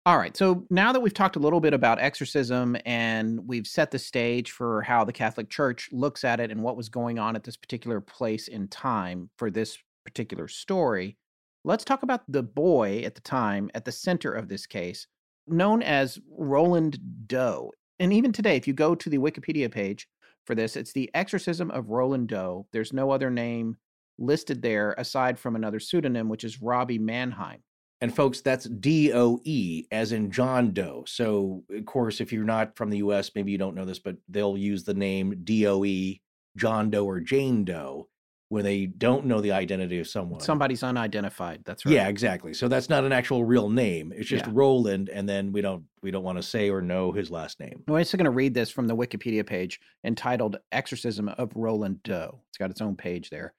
Speaker 3: All right, so now that we've talked a little bit about exorcism and we've set the stage for how the Catholic Church looks at it and what was going on at this particular place in time for this particular story, let's talk about the boy at the time at the center of this case, known as Roland Doe. And even today, if you go to the Wikipedia page for this, it's the exorcism of Roland Doe. There's no other name listed there aside from another pseudonym, which is Robbie Mannheim.
Speaker 2: And folks, that's D O E, as in John Doe. So, of course, if you're not from the US, maybe you don't know this, but they'll use the name D O E, John Doe or Jane Doe, when they don't know the identity of someone.
Speaker 3: Somebody's unidentified. That's right.
Speaker 2: Yeah, exactly. So that's not an actual real name. It's just
Speaker 3: Yeah.
Speaker 2: Roland, and then we don't we don't want to say or know his last name.
Speaker 3: I'm just going to read this from the Wikipedia page entitled Exorcism of Roland Doe. It's got its own page there,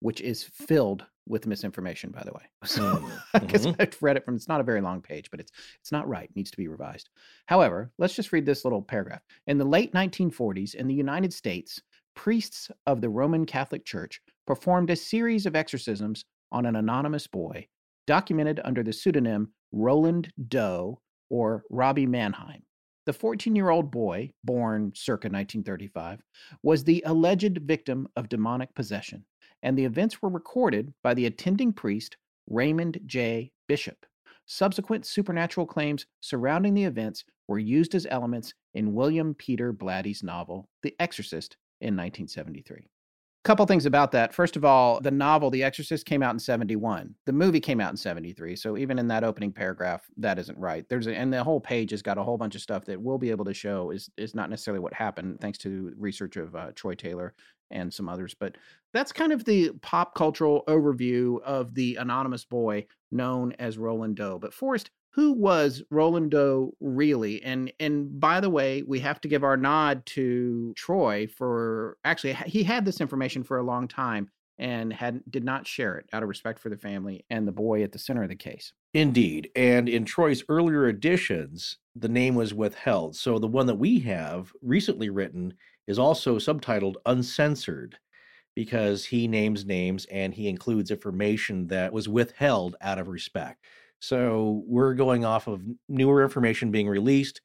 Speaker 3: which is filled with misinformation, by the way. So because
Speaker 2: Mhm.
Speaker 3: I've read it from it's not a very long page, but it's it's not right. It needs to be revised. However, let's just read this little paragraph. In the late 1940s in the United States, priests of the Roman Catholic Church performed a series of exorcisms on an anonymous boy, documented under the pseudonym Roland Doe or Robbie Mannheim. The 14 year old boy, born circa 1935, was the alleged victim of demonic possession, and the events were recorded by the attending priest Raymond J. Bishop. Subsequent supernatural claims surrounding the events were used as elements in William Peter Blatty's novel, The Exorcist, in 1973 couple things about that. First of all, the novel The Exorcist came out in 71. The movie came out in 73. So even in that opening paragraph, that isn't right. There's a, and the whole page has got a whole bunch of stuff that we'll be able to show is is not necessarily what happened thanks to research of uh, Troy Taylor and some others. But that's kind of the pop cultural overview of the anonymous boy known as Roland Doe. But Forrest, who was Roland Doe really? And and by the way, we have to give our nod to Troy for actually he had this information for a long time and had did not share it out of respect for the family and the boy at the center of the case.
Speaker 2: Indeed, and in Troy's earlier editions, the name was withheld. So the one that we have recently written is also subtitled Uncensored because he names names and he includes information that was withheld out of respect. So we're going off of newer information being released,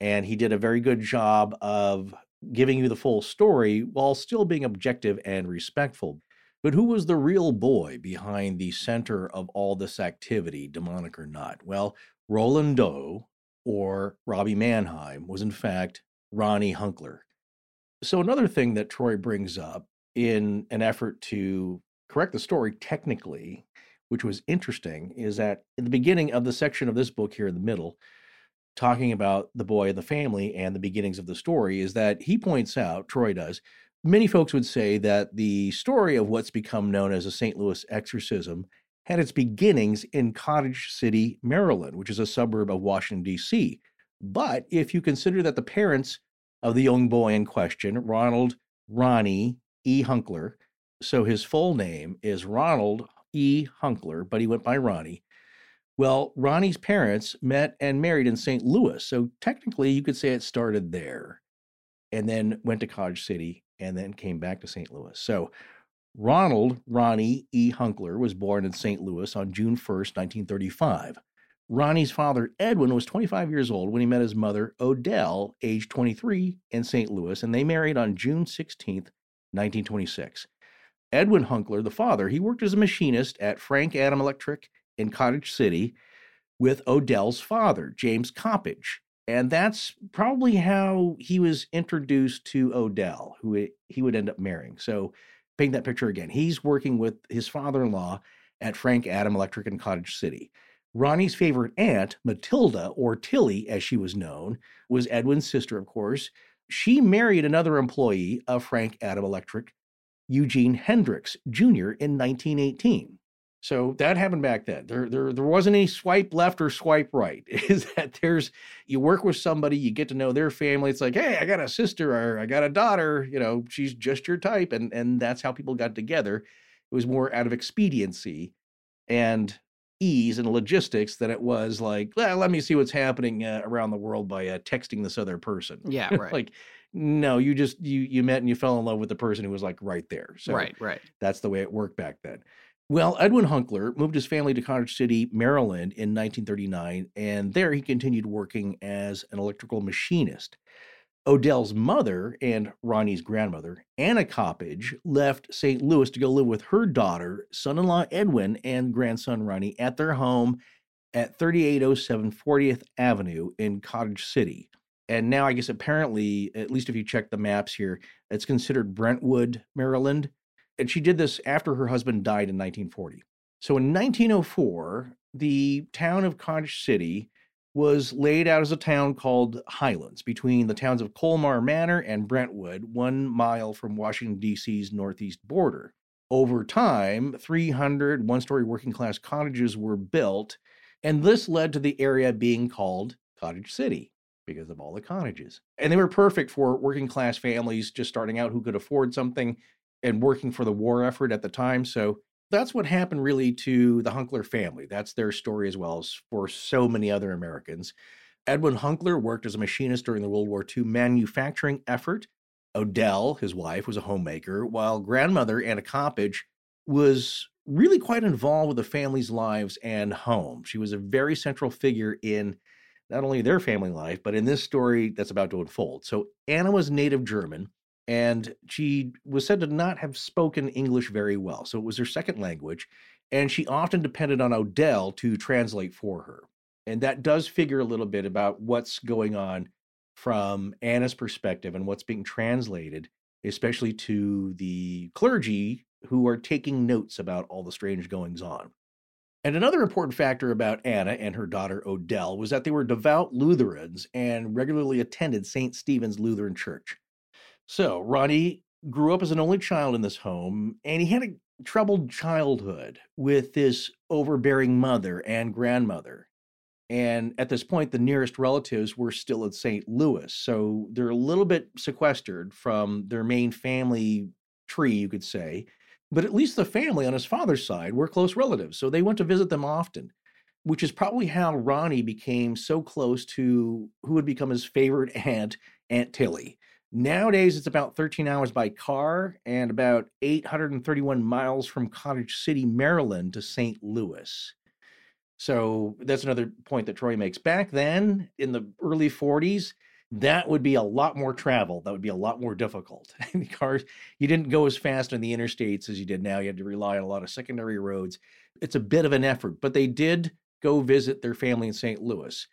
Speaker 2: and he did a very good job of giving you the full story while still being objective and respectful. But who was the real boy behind the center of all this activity, demonic or not? Well, Roland Doe, or Robbie Mannheim, was in fact Ronnie Hunkler. So, another thing that Troy brings up in an effort to correct the story technically which was interesting, is that in the beginning of the section of this book here in the middle, talking about the boy and the family and the beginnings of the story, is that he points out, Troy does, many folks would say that the story of what's become known as a St. Louis exorcism had its beginnings in Cottage City, Maryland, which is a suburb of Washington, D.C. But if you consider that the parents of the young boy in question, Ronald Ronnie E. Hunkler, so his full name is Ronald E. Hunkler, but he went by Ronnie. Well, Ronnie's parents met and married in St. Louis. So technically, you could say it started there and then went to Cottage City and then came back to St. Louis. So Ronald Ronnie E. Hunkler was born in St. Louis on June 1st, 1935. Ronnie's father, Edwin, was 25 years old when he met his mother, Odell, age 23, in St. Louis, and they married on June 16th, 1926. Edwin Hunkler, the father, he worked as a machinist at Frank Adam Electric in Cottage City with Odell's father, James Coppage. And that's probably how he was introduced to Odell, who he would end up marrying. So, paint that picture again. He's working with his father in law at Frank Adam Electric in Cottage City. Ronnie's favorite aunt, Matilda, or Tilly as she was known, was Edwin's sister, of course. She married another employee of Frank Adam Electric Eugene Hendricks Jr. in 1918. So that happened back then. There, there, there wasn't any swipe left or swipe right. Is that there's you work with somebody, you get to know their family. It's like, hey, I got a sister or I got a daughter. You know, she's just your type, and and that's how people got together. It was more out of expediency and ease and logistics than it was like, well, let me see what's happening uh, around the world by uh, texting this other person.
Speaker 3: Yeah, right.
Speaker 2: like no, you just you you met and you fell in love with the person who was like right there. So
Speaker 3: right, right.
Speaker 2: That's the way it worked back then. Well, Edwin Hunkler moved his family to Cottage City, Maryland in 1939, and there he continued working as an electrical machinist. Odell's mother and Ronnie's grandmother, Anna Coppage, left St. Louis to go live with her daughter, son in law Edwin, and grandson Ronnie at their home at 3807 40th Avenue in Cottage City and now I guess apparently, at least if you check the maps here, it's considered Brentwood, Maryland. And she did this after her husband died in 1940. So in 1904, the town of Cottage City was laid out as a town called Highlands between the towns of Colmar Manor and Brentwood, one mile from Washington, D.C.'s northeast border. Over time, 300 one story working class cottages were built, and this led to the area being called Cottage City because of all the cottages. And they were perfect for working class families just starting out who could afford something and working for the war effort at the time. So that's what happened really to the Hunkler family. That's their story as well as for so many other Americans. Edwin Hunkler worked as a machinist during the World War II manufacturing effort. Odell, his wife, was a homemaker, while grandmother Anna Coppage was really quite involved with the family's lives and home. She was a very central figure in not only their family life, but in this story that's about to unfold. So Anna was native German, and she was said to not have spoken English very well. So it was her second language, and she often depended on Odell to translate for her. And that does figure a little bit about what's going on from Anna's perspective and what's being translated, especially to the clergy who are taking notes about all the strange goings on. And another important factor about Anna and her daughter Odell was that they were devout Lutherans and regularly attended St. Stephen's Lutheran Church. So Ronnie grew up as an only child in this home, and he had a troubled childhood with this overbearing mother and grandmother. And at this point, the nearest relatives were still in St. Louis. So they're a little bit sequestered from their main family tree, you could say. But at least the family on his father's side were close relatives. So they went to visit them often, which is probably how Ronnie became so close to who would become his favorite aunt, Aunt Tilly. Nowadays, it's about 13 hours by car and about 831 miles from Cottage City, Maryland to St. Louis. So that's another point that Troy makes. Back then, in the early 40s, that would be a lot more travel. That would be a lot more difficult. the cars, you didn't go as fast on the interstates as you did now. You had to rely on a lot of secondary roads. It's a bit of an effort, but they did go visit their family in St. Louis.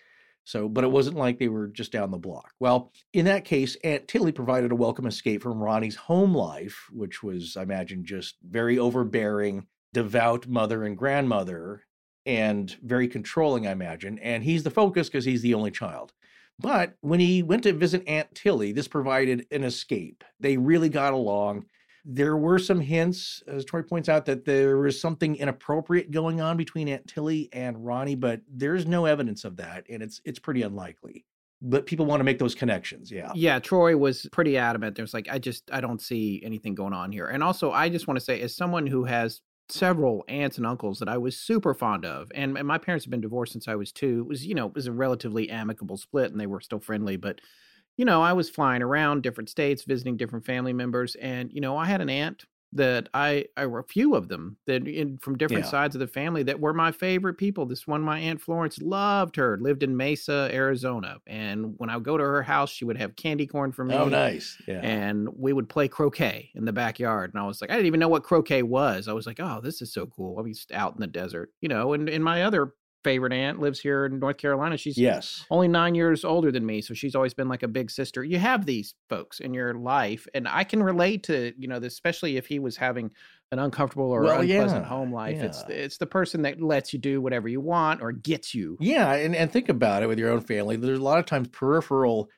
Speaker 2: So, but it wasn't like they were just down the block. Well, in that case, Aunt Tilly provided a welcome escape from Ronnie's home life, which was, I imagine, just very overbearing, devout mother and grandmother, and very controlling, I imagine. And he's the focus because he's the only child. But when he went to visit Aunt Tilly, this provided an escape. They really got along. There were some hints, as Troy points out, that there was something inappropriate going on between Aunt Tilly and Ronnie, but there's no evidence of that, and it's it's pretty unlikely. But people want to make those connections, yeah.
Speaker 3: Yeah, Troy was pretty adamant. There's like, I just I don't see anything going on here. And also, I just want to say, as someone who has several aunts and uncles that I was super fond of, and, and my parents have been divorced since I was two. It was you know it was a relatively amicable split, and they were still friendly, but you know, I was flying around different states, visiting different family members, and you know, I had an aunt that I, I were a few of them that in, from different yeah. sides of the family that were my favorite people. This one, my aunt Florence, loved her. Lived in Mesa, Arizona, and when I would go to her house, she would have candy corn for oh, me.
Speaker 2: Oh, nice! Yeah,
Speaker 3: and we would play croquet in the backyard. And I was like, I didn't even know what croquet was. I was like, oh, this is so cool. I was out in the desert, you know. And in my other favorite aunt lives here in North Carolina. She's
Speaker 2: yes
Speaker 3: only nine years older than me, so she's always been like a big sister. You have these folks in your life, and I can relate to you know, this, especially if he was having an uncomfortable or well, unpleasant yeah, home life. Yeah. It's it's the person that lets you do whatever you want or gets you.
Speaker 2: Yeah, and and think about it with your own family. There's a lot of times peripheral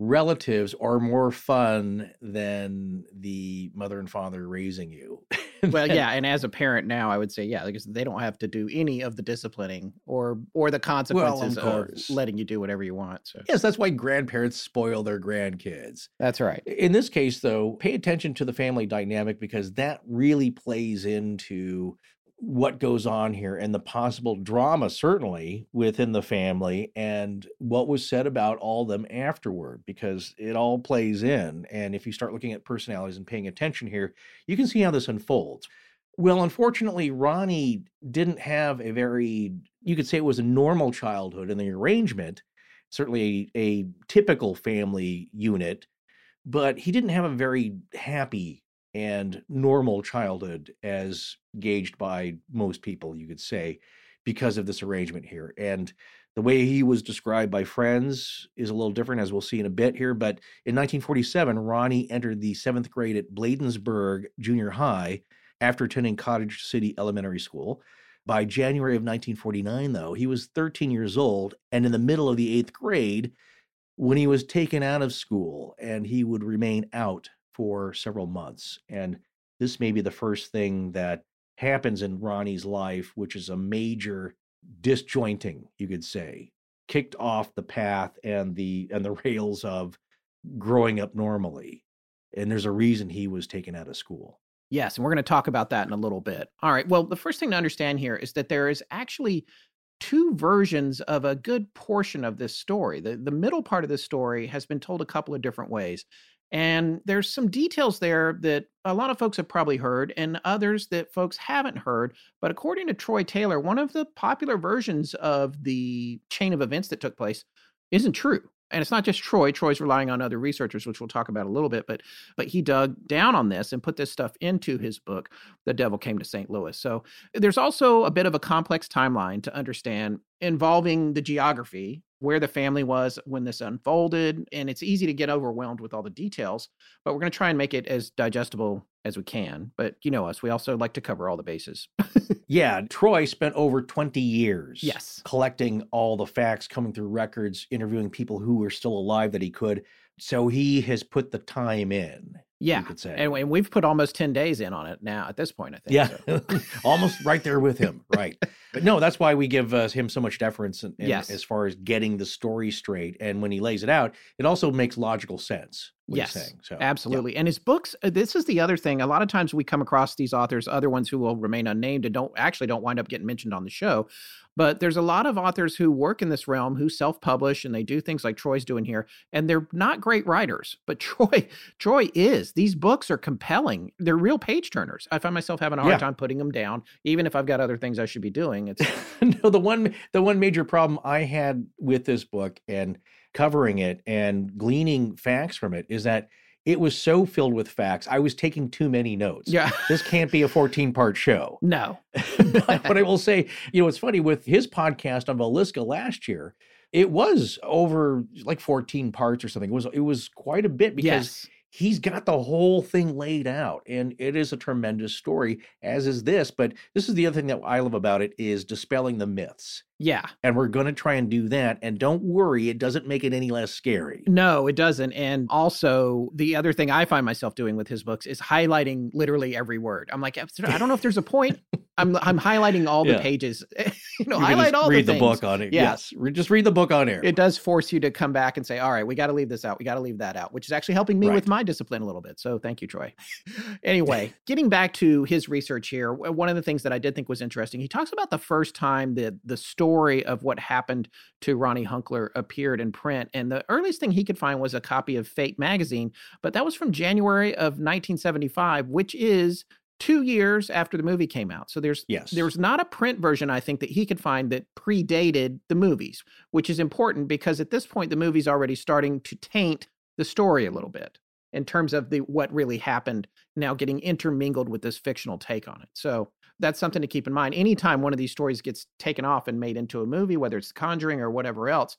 Speaker 2: relatives are more fun than the mother and father raising you.
Speaker 3: well, yeah, and as a parent now, I would say yeah, because they don't have to do any of the disciplining or or the consequences well, of, of, letting you do whatever you want. So
Speaker 2: yes, that's why grandparents spoil their grandkids.
Speaker 3: That's right.
Speaker 2: In this case, though, pay attention to the family dynamic because that really plays into what goes on here and the possible drama certainly within the family and what was said about all them afterward because it all plays in and if you start looking at personalities and paying attention here you can see how this unfolds. Well unfortunately ronnie didn't have a very you could say it was a normal childhood in the arrangement certainly a, a typical family unit but he didn't have a very happy and normal childhood as gauged by most people, you could say, because of this arrangement here. And the way he was described by friends is a little different, as we'll see in a bit here. But in 1947, Ronnie entered the seventh grade at Bladensburg Junior High after attending Cottage City Elementary School. By January of 1949, though, he was 13 years old and in the middle of the eighth grade when he was taken out of school, and he would remain out for several months. And this may be the first thing that happens in Ronnie's life, which is a major disjointing, you could say, kicked off the path and the and the rails of growing up normally. And there's a reason he was taken out of school.
Speaker 3: Yes, and we're going to talk about that in a little bit. All right. Well, the first thing to understand here is that there is actually two versions of a good portion of this story. The the middle part of this story has been told a couple of different ways. And there's some details there that a lot of folks have probably heard and others that folks haven't heard. But according to Troy Taylor, one of the popular versions of the chain of events that took place isn't true and it's not just Troy. Troy's relying on other researchers, which we'll talk about a little bit, but but he dug down on this and put this stuff into his book, The Devil Came to St. Louis. So there's also a bit of a complex timeline to understand involving the geography, where the family was when this unfolded, and it's easy to get overwhelmed with all the details, but we're going to try and make it as digestible as we can. But you know us, we also like to cover all the bases.
Speaker 2: yeah, Troy spent over 20 years
Speaker 3: yes.
Speaker 2: collecting all the facts, coming through records, interviewing people who were still alive that he could. So he has put the time in.
Speaker 3: Yeah. And, and we've put almost 10 days in on it now at this point, I think.
Speaker 2: Yeah,
Speaker 3: so.
Speaker 2: almost right there with him. Right. But no, that's why we give uh, him so much deference in, in,
Speaker 3: Yes.
Speaker 2: as far as getting the story straight. And when he lays it out, it also makes logical sense. What
Speaker 3: Yes,
Speaker 2: saying. So
Speaker 3: Absolutely. And his books, uh, this is the other thing. A lot of times we come across these authors, other ones who will remain unnamed and don't actually don't wind up getting mentioned on the show. But there's a lot of authors who work in this realm who self-publish and they do things like Troy's doing here, and they're not great writers. But Troy, Troy is. These books are compelling. They're real page turners. I find myself having a hard
Speaker 2: Yeah.
Speaker 3: time putting them down, even if I've got other things I should be doing. It's
Speaker 2: no, the one the one major problem I had with this book and covering it and gleaning facts from it is that it was so filled with facts. I was taking too many notes.
Speaker 3: yeah.
Speaker 2: This can't be a 14 part show.
Speaker 3: No.
Speaker 2: but, but I will say, you know, it's funny with his podcast on Villisca last year, it was over like 14 parts or something. It was it was quite a bit because
Speaker 3: Yes.
Speaker 2: he's got the whole thing laid out and it is a tremendous story as is this but this is the other thing that i love about it is dispelling the myths
Speaker 3: Yeah.
Speaker 2: and we're going to try and do that and don't worry it doesn't make it any less scary
Speaker 3: No, it doesn't. And also, the other thing I find myself doing with his books is highlighting literally every word. I'm like, I don't know if there's a point. I'm I'm highlighting all the
Speaker 2: Yeah.
Speaker 3: pages. you know,
Speaker 2: You
Speaker 3: highlight all
Speaker 2: read
Speaker 3: the
Speaker 2: the, book on it
Speaker 3: Yeah.
Speaker 2: yes just read the book on air
Speaker 3: It does force you to come back and say, all right, we got to leave this out. We got to leave that out, which is actually helping me with my discipline a little bit. So thank you, Troy. anyway, getting back to his research here, one of the things that I did think was interesting, he talks about the first time that the story of what happened to Ronnie Hunkler appeared in print. And the earliest thing he could find was a copy of Fate magazine, but that was from January of 1975, which is two years after the movie came out. So there's
Speaker 2: yes
Speaker 3: there was not a print version, I think, that he could find that predated the movies, which is important because at this point the movie's already starting to taint the story a little bit in terms of the what really happened now getting intermingled with this fictional take on it. So that's something to keep in mind. Anytime one of these stories gets taken off and made into a movie, whether it's Conjuring or whatever else,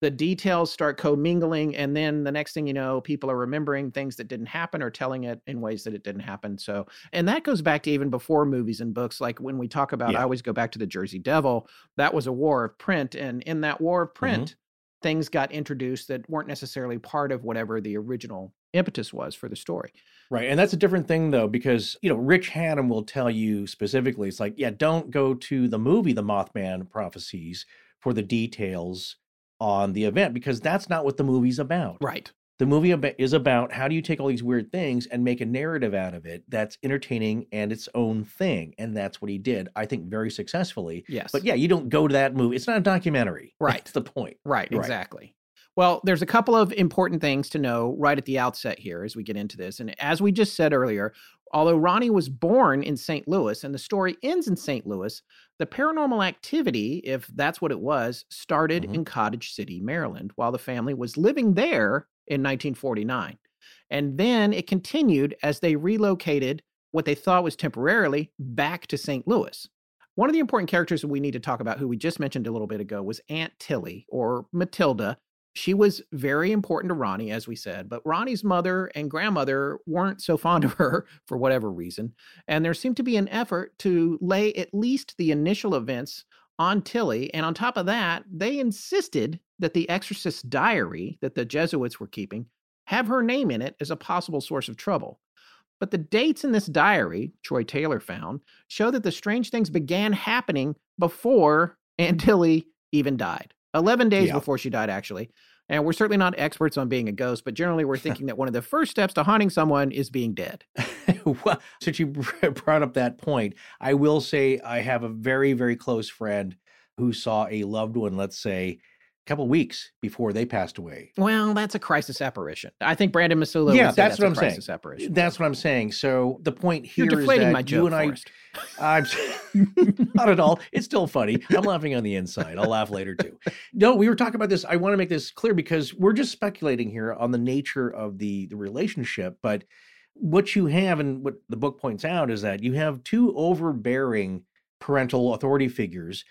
Speaker 3: the details start commingling, and then the next thing you know, people are remembering things that didn't happen or telling it in ways that it didn't happen. So and that goes back to even before movies and books. Like when we talk about, I always go back to the Jersey Devil. That was a war of print. And in that war of mm-hmm. print, things got introduced that weren't necessarily part of whatever the original impetus was for the story.
Speaker 2: Right. And that's a different thing, though, because, you know, Rich Hatem will tell you specifically, it's like, yeah, don't go to the movie, The Mothman Prophecies, for the details on the event, because that's not what the movie's about.
Speaker 3: Right.
Speaker 2: The movie is about how do you take all these weird things and make a narrative out of it that's entertaining and its own thing. And that's what he did, I think, very successfully.
Speaker 3: Yes.
Speaker 2: But yeah, you don't go to that movie. It's not a documentary.
Speaker 3: Right.
Speaker 2: That's the point.
Speaker 3: Right,
Speaker 2: Right.
Speaker 3: exactly. Well, there's a couple of important things to know right at the outset here as we get into this. And as we just said earlier, although Ronnie was born in St. Louis and the story ends in St. Louis, the paranormal activity, if that's what it was, started
Speaker 2: Mhm.
Speaker 3: in Cottage City, Maryland, while the family was living there in 1949. And then it continued as they relocated what they thought was temporarily back to St. Louis. One of the important characters that we need to talk about, who we just mentioned a little bit ago, was Aunt Tilly or Matilda. She was very important to Ronnie, as we said, but Ronnie's mother and grandmother weren't so fond of her for whatever reason. And there seemed to be an effort to lay at least the initial events on Tilly. And on top of that, they insisted that the Exorcist's diary that the Jesuits were keeping have her name in it as a possible source of trouble. But the dates in this diary, Troy Taylor found, show that the strange things began happening before Aunt Tilly even died. 11 days
Speaker 2: Yeah.
Speaker 3: before she died, actually. And we're certainly not experts on being a ghost, but generally we're thinking that one of the first steps to haunting someone is being dead.
Speaker 2: well, since you brought up that point, I will say I have a very, very close friend who saw a loved one, let's say, couple weeks before they passed away.
Speaker 3: Well, that's a crisis apparition. I think Brandon Massullo.
Speaker 2: Yeah,
Speaker 3: say
Speaker 2: that's what
Speaker 3: a
Speaker 2: I'm saying.
Speaker 3: crisis Apparition.
Speaker 2: That's what I'm saying. So the point here
Speaker 3: You're
Speaker 2: is that
Speaker 3: my joke,
Speaker 2: you and I,
Speaker 3: Forrest.
Speaker 2: I'm not at all. It's still funny. I'm laughing on the inside. I'll laugh later too. No, we were talking about this. I want to make this clear because we're just speculating here on the nature of the the relationship, but what you have and what the book points out is that you have two overbearing parental authority figures,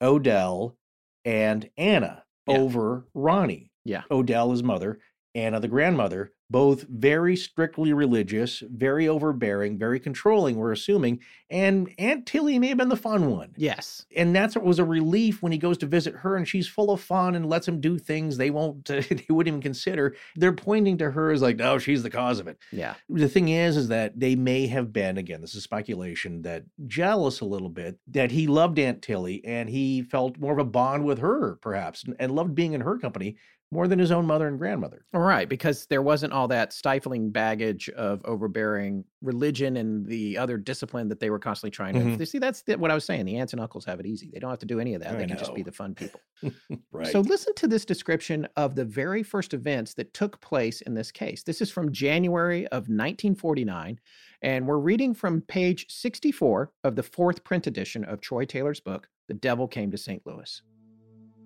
Speaker 2: Odell and Anna,
Speaker 3: Yeah.
Speaker 2: over Ronnie.
Speaker 3: Yeah.
Speaker 2: Odell, his mother, Anna, the grandmother, both very strictly religious, very overbearing, very controlling, we're assuming. And Aunt Tilly may have been the fun one.
Speaker 3: Yes.
Speaker 2: And that's what was a relief when he goes to visit her and she's full of fun and lets him do things they won't, they wouldn't even consider. They're pointing to her as like, no, she's the cause of it.
Speaker 3: Yeah.
Speaker 2: The thing is, is that they may have been, again, this is speculation, that jealous a little bit, that he loved Aunt Tilly and he felt more of a bond with her, perhaps, and loved being in her company more than his own mother and grandmother.
Speaker 3: All right, because there wasn't all that stifling baggage of overbearing religion and the other discipline that they were constantly trying to.
Speaker 2: Mhm.
Speaker 3: See, that's the, what I was saying. The aunts and uncles have it easy. They don't have to do any of that.
Speaker 2: I
Speaker 3: They can just be the fun people.
Speaker 2: Right.
Speaker 3: So listen to this description of the very first events that took place in this case. This is from January of 1949, and we're reading from page 64 of the fourth print edition of Troy Taylor's book, The Devil Came to St. Louis.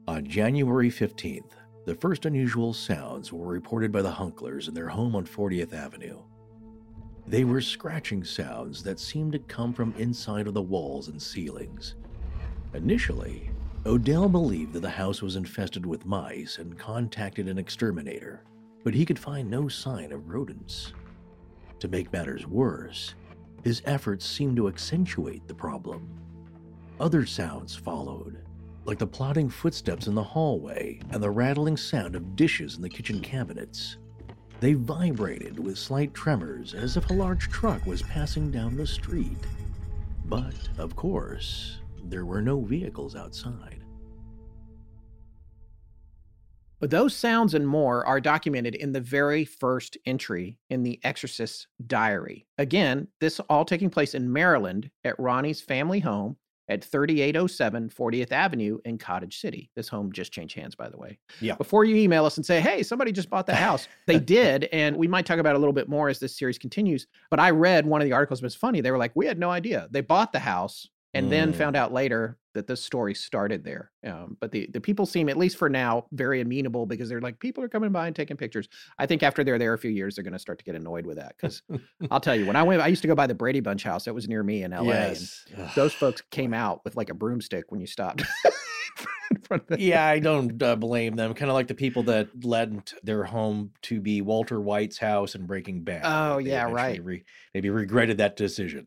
Speaker 2: On January 15th, the first unusual sounds were reported by the Hunklers in their home on 40th Avenue. They were scratching sounds that seemed to come from inside of the walls and ceilings. Initially, Odell believed that the house was infested with mice and contacted an exterminator, but he could find no sign of rodents. To make matters worse, his efforts seemed to accentuate the problem. Other sounds followed, like the plodding footsteps in the hallway and the rattling sound of dishes in the kitchen cabinets. They vibrated with slight tremors as if a large truck was passing down the street. But, of course, there were no vehicles outside.
Speaker 3: But those sounds and more are documented in the very first entry in the Exorcist's diary. Again, this all taking place in Maryland at Ronnie's family home at 3807 40th Avenue in Cottage City. This home just changed hands, by the way.
Speaker 2: Yeah.
Speaker 3: Before you email us and say, hey, somebody just bought that house, they did. And we might talk about it a little bit more as this series continues. But I read one of the articles, it was funny. They were like, we had no idea. They bought the house and then
Speaker 2: Mm.
Speaker 3: found out later that this story started there. Um, but the, the people seem, at least for now, very amenable because they're like, people are coming by and taking pictures. I think after they're there a few years, they're going to start to get annoyed with that. Because I'll tell you, when I went, I used to go by the Brady Bunch house that was near me in LA. And those folks came out with like a broomstick when you stopped. in front of the-
Speaker 2: yeah, I don't uh, blame them. Kind of like the people that lent their home to be Walter White's house in Breaking Bad.
Speaker 3: Oh, yeah, right.
Speaker 2: Re- maybe regretted that decision.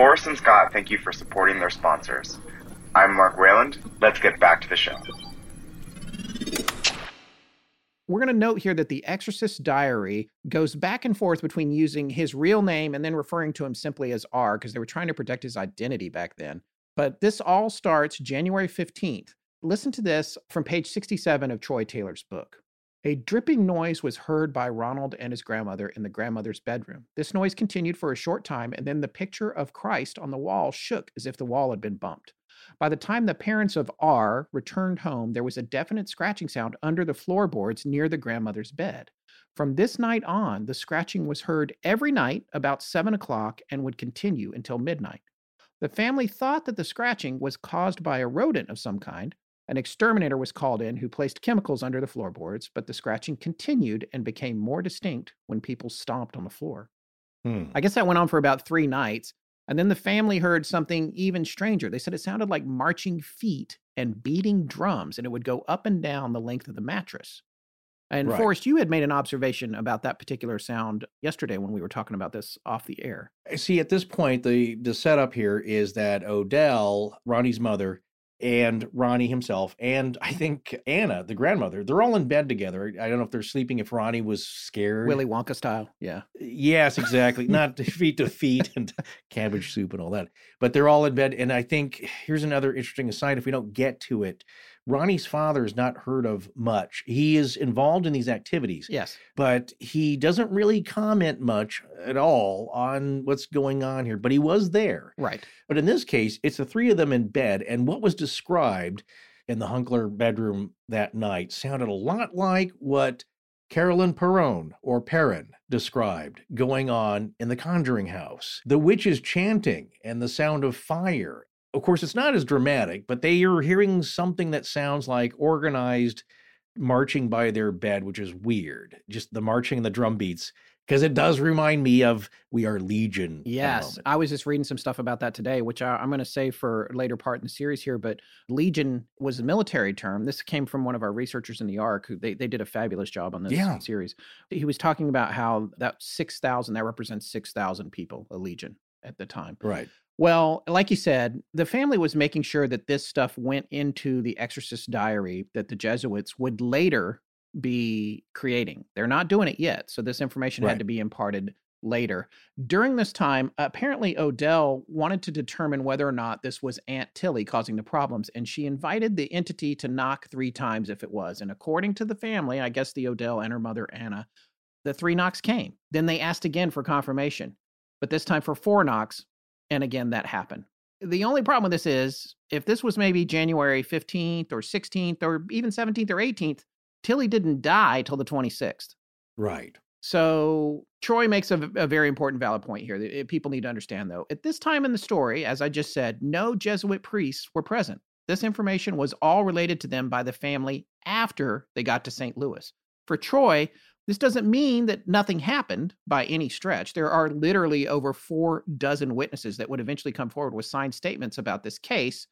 Speaker 5: Forrest and Scott thank you for supporting their sponsors. I'm Mark Wayland. Let's get back to the show.
Speaker 3: We're going to note here that the Exorcist's diary goes back and forth between using his real name and then referring to him simply as R because they were trying to protect his identity back then. But this all starts January 15th. Listen to this from page 67 of Troy Taylor's book. A dripping noise was heard by Ronald and his grandmother in the grandmother's bedroom. This noise continued for a short time, and then the picture of Christ on the wall shook as if the wall had been bumped. By the time the parents of R returned home, there was a definite scratching sound under the floorboards near the grandmother's bed. From this night on, the scratching was heard every night about seven o'clock and would continue until midnight. The family thought that the scratching was caused by a rodent of some kind. An exterminator was called in who placed chemicals under the floorboards, but the scratching continued and became more distinct when people stomped on the floor.
Speaker 2: Hmm.
Speaker 3: I guess that went on for about three nights. And then the family heard something even stranger. They said it sounded like marching feet and beating drums, and it would go up and down the length of the mattress. And
Speaker 2: Right.
Speaker 3: Forrest, you had made an observation about that particular sound yesterday when we were talking about this off the air.
Speaker 2: See, at this point, the the setup here is that Odell, Ronnie's mother, and Ronnie himself, and I think Anna, the grandmother, they're all in bed together. I don't know if they're sleeping. If Ronnie was scared,
Speaker 3: Willy Wonka style. Yeah.
Speaker 2: Yes, exactly. Not feet to feet and cabbage soup and all that. But they're all in bed. And I think here's another interesting aside if we don't get to it. Ronnie's father is not heard of much. He is involved in these activities,
Speaker 3: Yes.
Speaker 2: but he doesn't really comment much at all on what's going on here. But he was there.
Speaker 3: Right.
Speaker 2: But in this case, it's the three of them in bed. And what was described in the Hunkler bedroom that night sounded a lot like what Carolyn Perron or Perrin described going on in the Conjuring House. The witches chanting and the sound of fire. Of course, it's not as dramatic, but they are hearing something that sounds like organized marching by their bed, which is weird. Just the marching and the drum beats, because it does remind me of We Are Legion.
Speaker 3: Yes. I was just reading some stuff about that today, which I, I'm going to say for a later part in the series here. But Legion was a military term. This came from one of our researchers in the Ark, who they, they did a fabulous job on this
Speaker 2: Yeah.
Speaker 3: series. He was talking about how that 6,000, that represents 6,000 people, a Legion at the time.
Speaker 2: Right.
Speaker 3: Well, like you said, the family was making sure that this stuff went into the Exorcist diary that the Jesuits would later be creating. They're not doing it yet. So this information
Speaker 2: Right.
Speaker 3: had to be imparted later. During this time, apparently Odell wanted to determine whether or not this was Aunt Tilly causing the problems, and she invited the entity to knock three times if it was. And according to the family, I guess the Odell and her mother Anna, the three knocks came. Then they asked again for confirmation, but this time for four knocks, and again that happened. The only problem with this is if this was maybe January 15th or 16th or even 17th or 18th, Tilly didn't die till the 26th.
Speaker 2: Right.
Speaker 3: So Troy makes a very important valid point here that uh, people need to understand, though. At this time in the story, as I just said, no Jesuit priests were present. This information was all related to them by the family after they got to St. Louis. For Troy, this doesn't mean that nothing happened by any stretch. There are literally over four dozen witnesses that would eventually come forward with signed statements about this case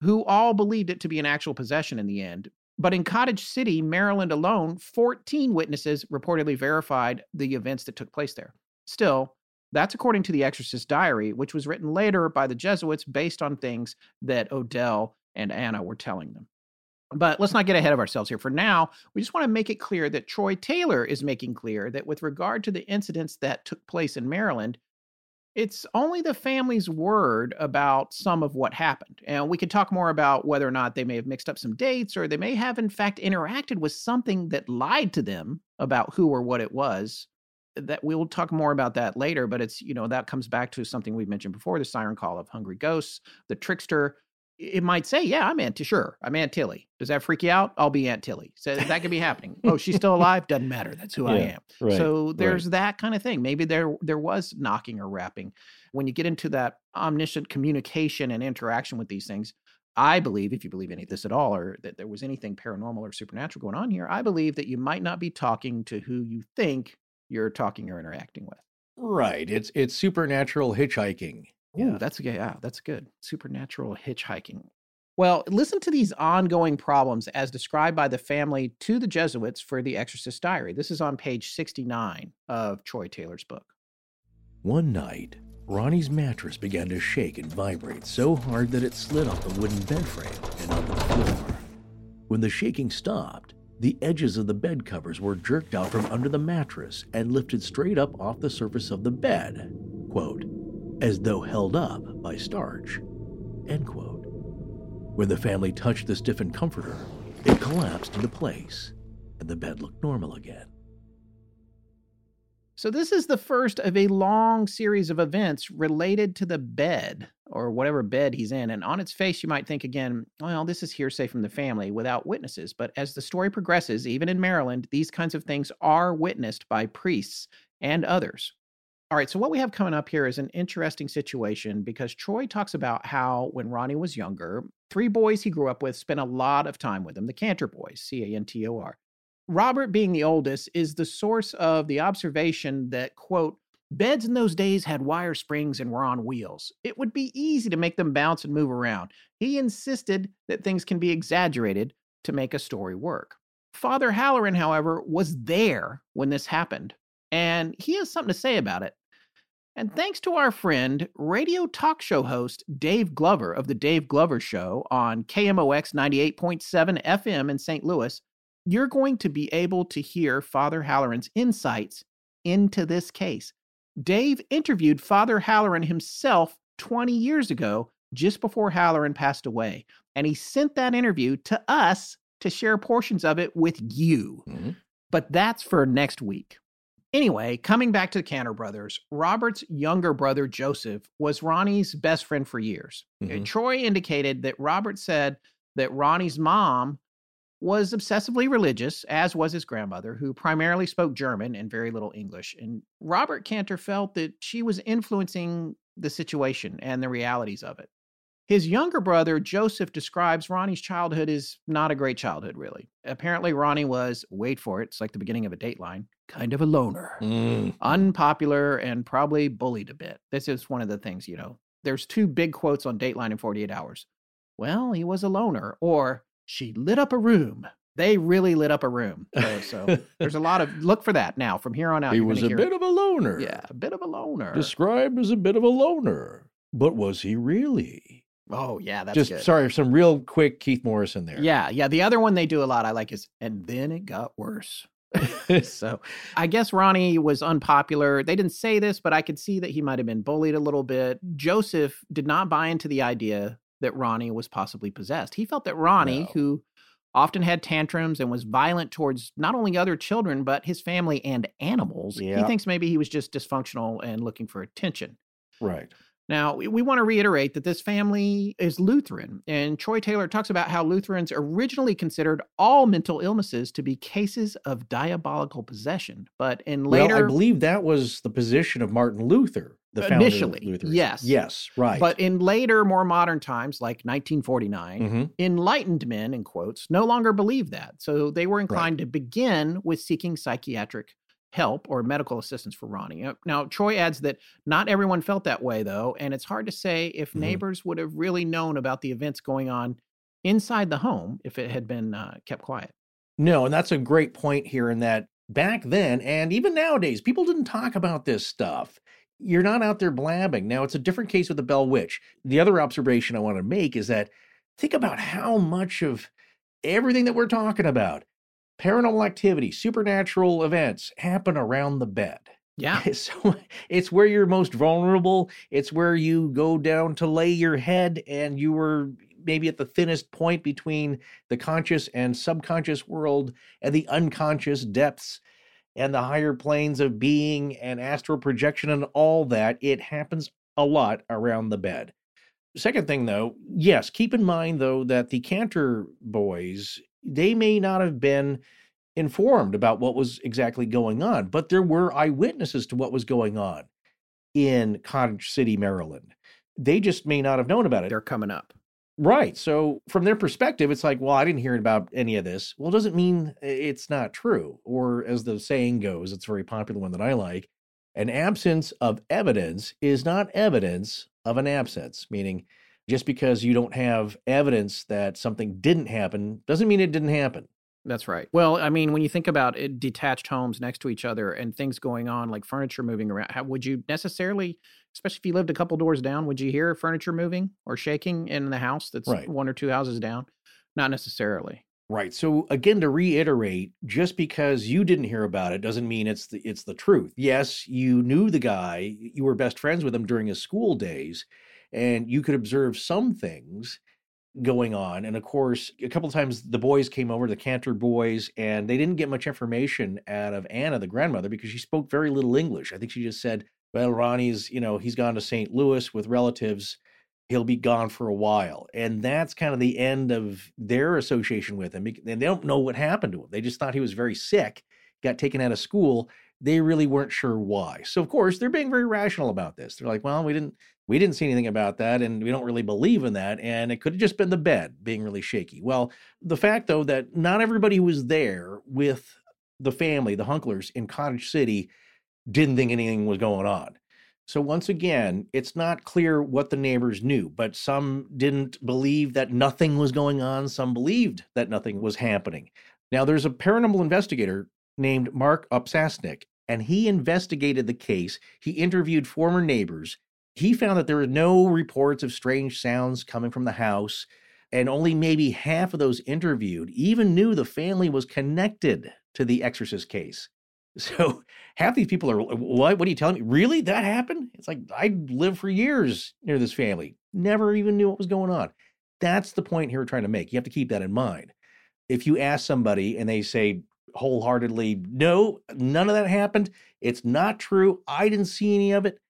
Speaker 3: who all believed it to be an actual possession in the end. But in Cottage City, Maryland alone, 14 witnesses reportedly verified the events that took place there. Still, that's according to the Exorcist diary, which was written later by the Jesuits based on things that Odell and Anna were telling them. But let's not get ahead of ourselves here. For now, we just want to make it clear that Troy Taylor is making clear that with regard to the incidents that took place in Maryland, it's only the family's word about some of what happened. And we could talk more about whether or not they may have mixed up some dates or they may have, in fact, interacted with something that lied to them about who or what it was. That we'll talk more about that later, but it's, you know, that comes back to something we've mentioned before the siren call of hungry ghosts, the trickster. It might say, Yeah, I'm Aunt, sure, I'm Aunt Tilly. Does that freak you out? I'll be Aunt Tilly. So that could be happening. Oh, she's still alive? Doesn't matter. That's who I am.
Speaker 2: Right.
Speaker 3: So there's that kind of thing. Maybe there there was knocking or rapping. When you get into that omniscient communication and interaction with these things, I believe, if you believe any of this at all, or that there was anything paranormal or supernatural going on here, I believe that you might not be talking to who you think you're talking or interacting with.
Speaker 2: Right. It's it's supernatural hitchhiking.
Speaker 3: Ooh,
Speaker 2: Yeah.
Speaker 3: that's yeah, yeah, that's good. Supernatural hitchhiking. Well, listen to these ongoing problems as described by the family to the Jesuits for the Exorcist Diary. This is on page 69 of Troy Taylor's book.
Speaker 2: One night, Ronnie's mattress began to shake and vibrate so hard that it slid off the wooden bed frame and onto the floor. When the shaking stopped, the edges of the bed covers were jerked out from under the mattress and lifted straight up off the surface of the bed, quote, as though held up by starch, end quote. When the family touched the stiffened comforter, it collapsed into place, and the bed looked normal again.
Speaker 3: So, this is the first of a long series of events related to the bed or whatever bed he's in. And on its face, you might think again, well, this is hearsay from the family without witnesses. But as the story progresses, even in Maryland, these kinds of things are witnessed by priests and others. All right, so what we have coming up here is an interesting situation because Troy talks about how when Ronnie was younger, three boys he grew up with spent a lot of time with him, the Cantor boys, C A N T O R. Robert, being the oldest, is the source of the observation that, quote, beds in those days had wire springs and were on wheels. It would be easy to make them bounce and move around. He insisted that things can be exaggerated to make a story work. Father Halloran, however, was there when this happened, and he has something to say about it. And thanks to our friend, radio talk show host Dave Glover of The Dave Glover Show on KMOX 98.7 FM in St. Louis, you're going to be able to hear Father Halloran's insights into this case. Dave interviewed Father Halloran himself 20 years ago, just before Halloran passed away, and he sent that interview to us to share portions of it with you.
Speaker 2: Mm-hmm.
Speaker 3: But that's for next week. Anyway, coming back to the Cantor brothers, Robert's younger brother Joseph was Ronnie's best friend for years.
Speaker 2: Mhm.
Speaker 3: Troy indicated that Robert said that Ronnie's mom was obsessively religious, as was his grandmother, who primarily spoke German and very little English. And Robert Cantor felt that she was influencing the situation and the realities of it. His younger brother, Joseph, describes Ronnie's childhood as not a great childhood, really. Apparently, Ronnie was, wait for it, it's like the beginning of a dateline, kind of a loner,
Speaker 2: Mm.
Speaker 3: unpopular, and probably bullied a bit. This is one of the things, you know. There's two big quotes on Dateline in 48 Hours. Well, he was a loner, or she lit up a room. They really lit up a room. So, so there's a lot of look for that now from here on out.
Speaker 2: he was a
Speaker 3: hear-
Speaker 2: bit of a loner.
Speaker 3: yeah, a bit of a loner.
Speaker 2: Described as a bit of a loner. But was he really?
Speaker 3: Oh yeah, that's
Speaker 2: Just
Speaker 3: good.
Speaker 2: sorry, some real quick Keith Morrison there.
Speaker 3: Yeah, yeah. The other one they do a lot I like is, and then it got worse. so I guess Ronnie was unpopular. They didn't say this, but I could see that he might have been bullied a little bit. Joseph did not buy into the idea that Ronnie was possibly possessed. He felt that Ronnie,
Speaker 2: No.
Speaker 3: who often had tantrums and was violent towards not only other children, but his family and animals, he thinks maybe he was just dysfunctional and looking for attention.
Speaker 2: right.
Speaker 3: Now, we, we want to reiterate that this family is Lutheran, and Troy Taylor talks about how Lutherans originally considered all mental illnesses to be cases of diabolical possession. But in later,
Speaker 2: well, I believe that was the position of Martin Luther, the founder
Speaker 3: Initially,
Speaker 2: of Lutheranism.
Speaker 3: yes.
Speaker 2: Yes, right.
Speaker 3: but in later, more modern times, like 1949,
Speaker 2: Mhm.
Speaker 3: enlightened men, in quotes, no longer believed that. So they were inclined to begin with seeking psychiatric help or medical assistance for Ronnie. Now, Troy adds that not everyone felt that way, though, and it's hard to say if
Speaker 2: Mhm.
Speaker 3: neighbors would have really known about the events going on inside the home if it had been uh, kept quiet.
Speaker 2: No, and that's a great point here in that back then and even nowadays, people didn't talk about this stuff. You're not out there blabbing. Now, it's a different case with the Bell Witch. The other observation I want to make is that think about how much of everything that we're talking about, paranormal activity, supernatural events, happen around the bed.
Speaker 3: Yeah.
Speaker 2: So it's where you're most vulnerable. It's where you go down to lay your head and you were maybe at the thinnest point between the conscious and subconscious world and the unconscious depths and the higher planes of being and astral projection and all that. It happens a lot around the bed. Second thing though, yes, keep in mind though that the Cantor boys, they may not have been informed about what was exactly going on, but there were eyewitnesses to what was going on in Cottage City, Maryland. They just may not have known about it.
Speaker 3: They're coming up.
Speaker 2: Right. So from their perspective, it's like, well, I didn't hear about any of this. Well, it doesn't mean eh, it's not true. Or as the saying goes, it's a very popular one that I like. An absence of evidence is not evidence of an absence, meaning just because you don't have evidence that something didn't happen doesn't mean it didn't happen.
Speaker 3: That's right. Well, I mean, when you think about it, detached homes next to each other and things going on, like furniture moving around, how, would you necessarily, especially if you lived a couple doors down, would you hear furniture moving or shaking in the house that's
Speaker 2: Right.
Speaker 3: one or two houses down? Not necessarily.
Speaker 2: Right. So again, to reiterate, just because you didn't hear about it doesn't mean it's the it's the truth. Yes, you knew the guy, you were best friends with him during his school days, and you could observe some things going on. And of course, a couple of times the boys came over, the Cantor boys, and they didn't get much information out of Anna, the grandmother, because she spoke very little English. I think she just said, Well, Ronnie's, you know, he's gone to St. Louis with relatives he'll be gone for a while. And that's kind of the end of their association with him. And they don't know what happened to him. They just thought he was very sick, got taken out of school. they really weren't sure why. So of course, they're being very rational about this. They're like, "Well, we didn't we didn't see anything about that and we don't really believe in that and it could have just been the bed being really shaky." Well, the fact though that not everybody was there with the family, the Hunklers in Cottage City didn't think anything was going on. So once again, it's not clear what the neighbors knew, but some didn't believe that nothing was going on, some believed that nothing was happening. Now there's a paranormal investigator named Mark Opsasnick and he investigated the case. He interviewed former neighbors. He found that there were no reports of strange sounds coming from the house, and only maybe half of those interviewed even knew the family was connected to the exorcist case. So half these people are, what? What are you telling me? Really? That happened? It's like I lived for years near this family, never even knew what was going on. That's the point here we're trying to make. You have to keep that in mind. If you ask somebody and they say wholeheartedly, no, none of that happened, it's not true, I didn't see any of it,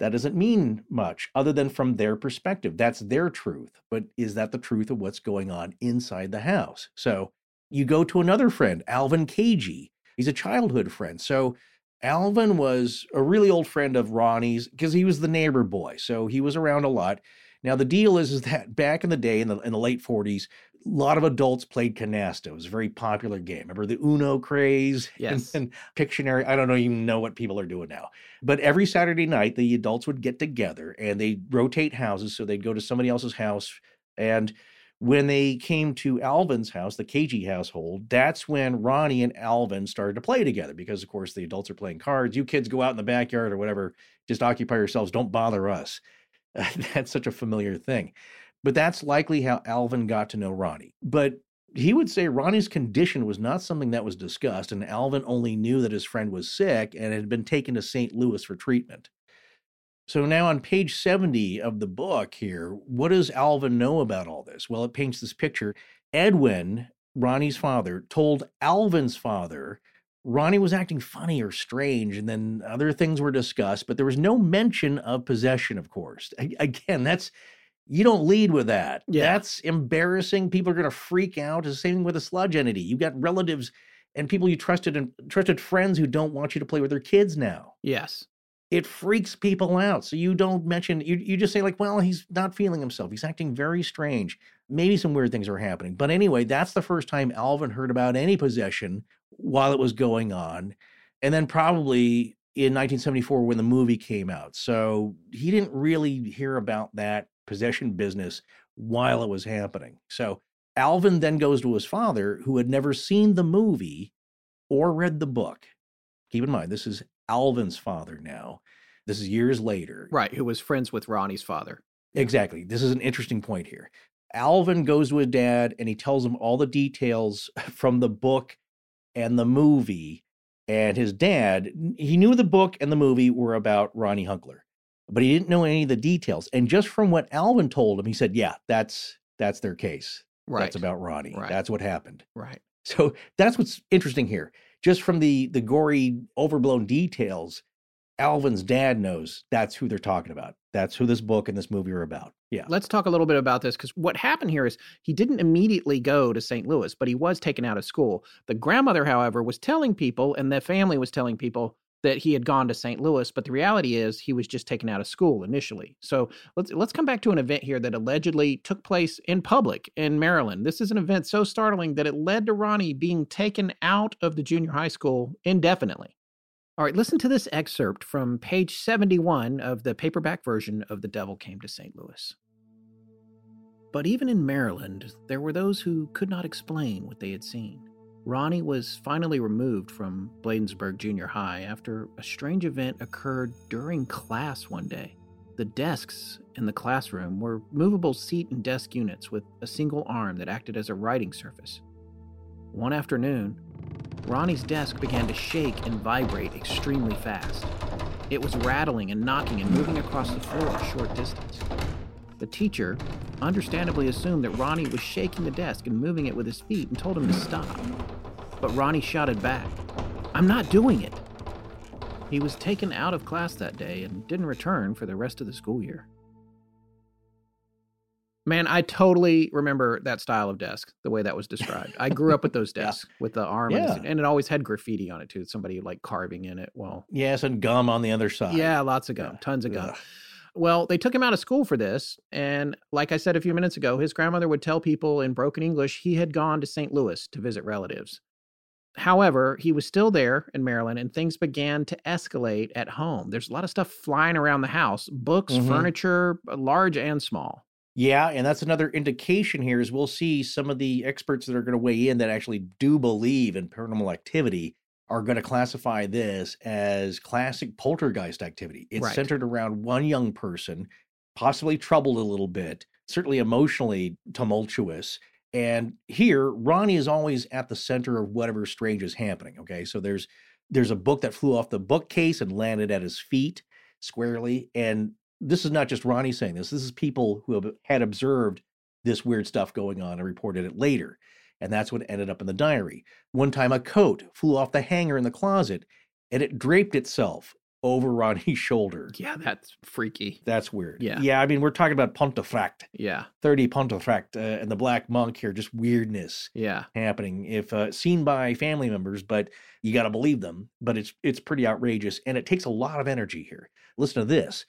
Speaker 2: that doesn't mean much other than from their perspective. That's their truth. But is that the truth of what's going on inside the house? So you go to another friend, Alvin Cagey He's a childhood friend. So Alvin was a really old friend of Ronnie's because he was the neighbor boy. So he was around a lot. Now the deal is, is that back in the day, in the in the late 40s, a lot of adults played canasta. It was a very popular game. Remember the Uno craze?
Speaker 3: Yes.
Speaker 2: And, and Pictionary. I don't know even know what people are doing now. But every Saturday night, the adults would get together and they'd rotate houses. So they'd go to somebody else's house and when they came to Alvin's house, the Cagey household, that's when Ronnie and Alvin started to play together because, of course, the adults are playing cards. You kids go out in the backyard or whatever, just occupy yourselves. Don't bother us. that's such a familiar thing. But that's likely how Alvin got to know Ronnie. But he would say Ronnie's condition was not something that was discussed, and Alvin only knew that his friend was sick and had been taken to St. Louis for treatment. So now on page 70 of the book here, what does Alvin know about all this? Well, it paints this picture. Edwin, Ronnie's father, told Alvin's father Ronnie was acting funny or strange, and then other things were discussed, but there was no mention of possession, of course. Again, that's you don't lead with that.
Speaker 3: Yeah.
Speaker 2: That's embarrassing. People are going to freak out. It's the same thing with a sludge entity. You've got relatives and people you trusted and trusted friends who don't want you to play with their kids now
Speaker 3: Yes.
Speaker 2: it freaks people out. So you don't mention you you just say like, well, he's not feeling himself. He's acting very strange. Maybe some weird things are happening. But anyway, that's the first time Alvin heard about any possession while it was going on. And then probably in 1974 when the movie came out. So he didn't really hear about that possession business while it was happening. So Alvin then goes to his father who had never seen the movie or read the book. Keep in mind, this is Alvin's father now. This is years later.
Speaker 3: Right. Who was friends with Ronnie's father.
Speaker 2: Exactly. This is an interesting point here. Alvin goes to his dad and he tells him all the details from the book and the movie. And his dad, he knew the book and the movie were about Ronnie Hunkler, but he didn't know any of the details. And just from what Alvin told him, he said, "Yeah, that's that's their case.
Speaker 3: Right.
Speaker 2: That's about Ronnie.
Speaker 3: Right.
Speaker 2: That's what happened."
Speaker 3: Right.
Speaker 2: So that's what's interesting here. Just from the the gory, overblown details, Alvin's dad knows that's who they're talking about. That's who this book and this movie are about. Yeah.
Speaker 3: Let's talk a little bit about this because what happened here is he didn't immediately go to St. Louis, but he was taken out of school. The grandmother, however, was telling people, and the family was telling people that he had gone to St. Louis, but the reality is he was just taken out of school initially. So let's let's come back to an event here that allegedly took place in public in Maryland. This is an event so startling that it led to Ronnie being taken out of the junior high school indefinitely. All right, listen to this excerpt from page 71 of the paperback version of The Devil Came to St. Louis. But even in Maryland, there were those who could not explain what they had seen. Ronnie was finally removed from Bladensburg Junior High after a strange event occurred during class one day. The desks in the classroom were movable seat and desk units with a single arm that acted as a writing surface. One afternoon, Ronnie's desk began to shake and vibrate extremely fast. It was rattling and knocking and moving across the floor a short distance. The teacher understandably assumed that Ronnie was shaking the desk and moving it with his feet and told him to stop. But Ronnie shouted back, I'm not doing it. He was taken out of class that day and didn't return for the rest of the school year. Man, I totally remember that style of desk, the way that was described. I grew up with those
Speaker 2: Yeah.
Speaker 3: desks with the arm,
Speaker 2: Yeah.
Speaker 3: and, and it always had graffiti on it too. Somebody like carving in it. Well,
Speaker 2: Yes, and gum on the other side.
Speaker 3: yeah, lots of gum,
Speaker 2: Yeah.
Speaker 3: tons of gum.
Speaker 2: Ugh.
Speaker 3: Well, they took him out of school for this. And like I said a few minutes ago, his grandmother would tell people in broken English he had gone to St. Louis to visit relatives. However, he was still there in Maryland and things began to escalate at home. There's a lot of stuff flying around the house books,
Speaker 2: Mhm.
Speaker 3: furniture, uh, large and small.
Speaker 2: Yeah, and that's another indication here is we'll see some of the experts that are going to weigh in that actually do believe in paranormal activity are going to classify this as classic poltergeist activity. It's
Speaker 3: Right.
Speaker 2: centered around one young person, possibly troubled a little bit, certainly emotionally tumultuous. And here, Ronnie is always at the center of whatever strange is happening. Okay, so there's there's a book that flew off the bookcase and landed at his feet squarely, and this is not just Ronnie saying this. This is people who have, had observed this weird stuff going on and reported it later. And that's what ended up in the diary. One time, a coat flew off the hanger in the closet and it draped itself over Ronnie's shoulder.
Speaker 3: Yeah, that's freaky.
Speaker 2: That's weird.
Speaker 3: Yeah.
Speaker 2: Yeah. I mean, we're talking about Pontefract,
Speaker 3: Yeah,
Speaker 2: 30 Pontefract, uh, and the Black Monk here, just weirdness
Speaker 3: yeah.
Speaker 2: happening if uh, seen by family members but you got to believe them but it's it's pretty outrageous and it takes a lot of energy here listen to this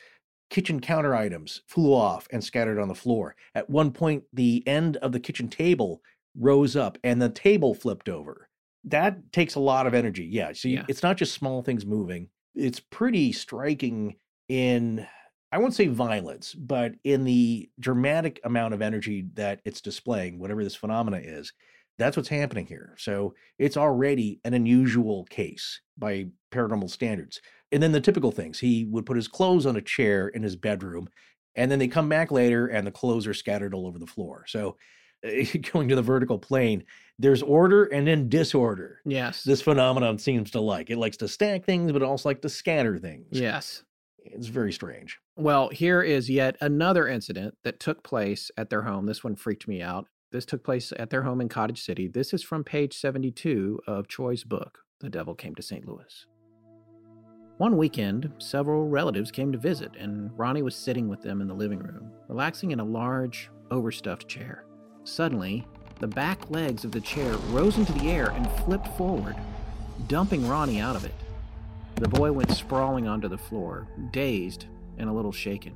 Speaker 2: kitchen counter items flew off and scattered on the floor at one point the end of the kitchen table rose up and the table flipped over that takes a lot of energy yeah so you,
Speaker 3: Yeah.
Speaker 2: it's not just small things moving it's pretty striking in I won't say violence, but in the dramatic amount of energy that it's displaying, whatever this phenomena is, that's what's happening here. So it's already an unusual case by paranormal standards. And then the typical things he would put his clothes on a chair in his bedroom, and then they come back later and the clothes are scattered all over the floor. So going to the vertical plane, there's order and then disorder.
Speaker 3: Yes.
Speaker 2: This phenomenon seems to like it likes to stack things, but also like to scatter things.
Speaker 3: yes.
Speaker 2: It's very strange.
Speaker 3: Well, here is yet another incident that took place at their home. This one freaked me out. This took place at their home in Cottage City. This is from page 72 of Troy's book, The Devil Came to St. Louis. One weekend, several relatives came to visit, and Ronnie was sitting with them in the living room, relaxing in a large, overstuffed chair. Suddenly, the back legs of the chair rose into the air and flipped forward, dumping Ronnie out of it. The boy went sprawling onto the floor, dazed and a little shaken.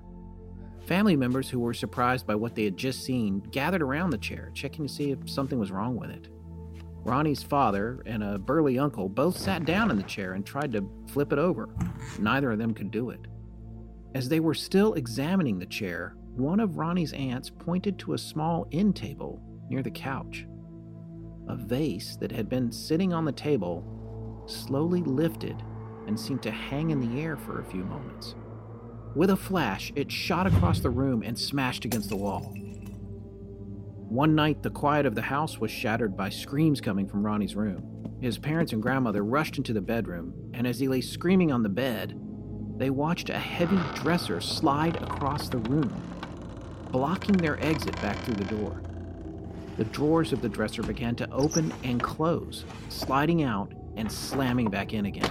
Speaker 3: Family members who were surprised by what they had just seen gathered around the chair, checking to see if something was wrong with it. Ronnie's father and a burly uncle both sat down in the chair and tried to flip it over. Neither of them could do it. As they were still examining the chair, one of Ronnie's aunts pointed to a small end table near the couch. A vase that had been sitting on the table slowly lifted and seemed to hang in the air for a few moments. With a flash, it shot across the room and smashed against the wall. One night, the quiet of the house was shattered by screams coming from Ronnie's room. His parents and grandmother rushed into the bedroom, and as he lay screaming on the bed, they watched a heavy dresser slide across the room, blocking their exit back through the door. The drawers of the dresser began to open and close, sliding out and slamming back in again.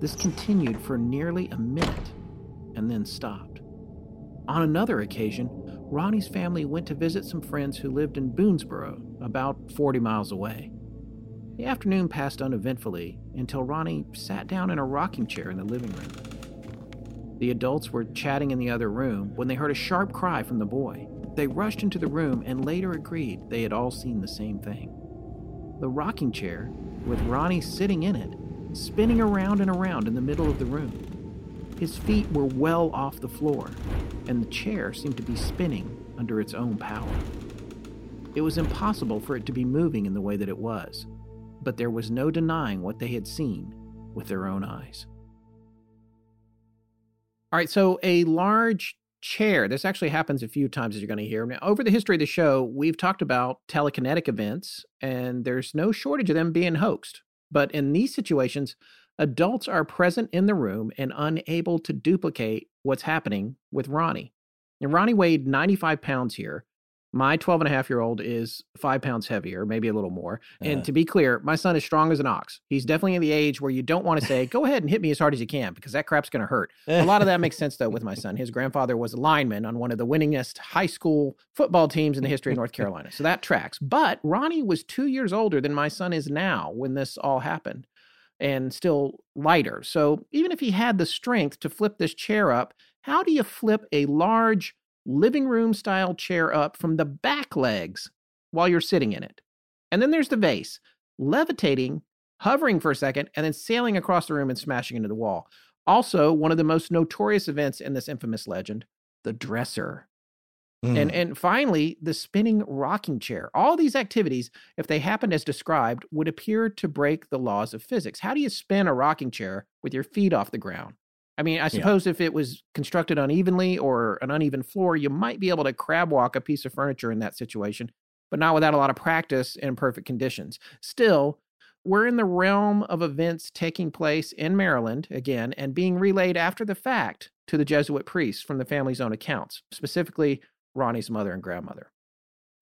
Speaker 3: This continued for nearly a minute and then stopped. On another occasion, Ronnie's family went to visit some friends who lived in Boonsboro, about 40 miles away. The afternoon passed uneventfully until Ronnie sat down in a rocking chair in the living room. The adults were chatting in the other room when they heard a sharp cry from the boy. They rushed into the room and later agreed they had all seen the same thing. The rocking chair, with Ronnie sitting in it, spinning around and around in the middle of the room. His feet were well off the floor, and the chair seemed to be spinning under its own power. It was impossible for it to be moving in the way that it was, but there was no denying what they had seen with their own eyes. All right, so a large chair. This actually happens a few times as you're going to hear. Now, over the history of the show, we've talked about telekinetic events, and there's no shortage of them being hoaxed. But in these situations, adults are present in the room and unable to duplicate what's happening with Ronnie. And Ronnie weighed 95 pounds here. My 12 and a half year old is five pounds heavier, maybe a little more. And
Speaker 2: Uh.
Speaker 3: to be clear, my son is strong as an ox. He's definitely in the age where you don't want to say, go ahead and hit me as hard as you can because that crap's going to hurt. A lot of that makes sense, though, with my son. His grandfather was a lineman on one of the winningest high school football teams in the history of North Carolina. So that tracks. But Ronnie was two years older than my son is now when this all happened and still lighter. So even if he had the strength to flip this chair up, how do you flip a large living room style chair up from the back legs while you're sitting in it? And then there's the vase, levitating, hovering for a second, and then sailing across the room and smashing into the wall. Also, one of the most notorious events in this infamous legend, the dresser.
Speaker 2: Hmm.
Speaker 3: And and finally, the spinning rocking chair. All these activities, if they happened as described, would appear to break the laws of physics. How do you spin a rocking chair with your feet off the ground? I mean, I suppose if it was constructed unevenly or an uneven floor, you might be able to crab walk a piece of furniture in that situation, but not without a lot of practice and perfect conditions. Still, we're in the realm of events taking place in Maryland again and being relayed after the fact to the Jesuit priests from the family's own accounts, specifically Ronnie's mother and grandmother.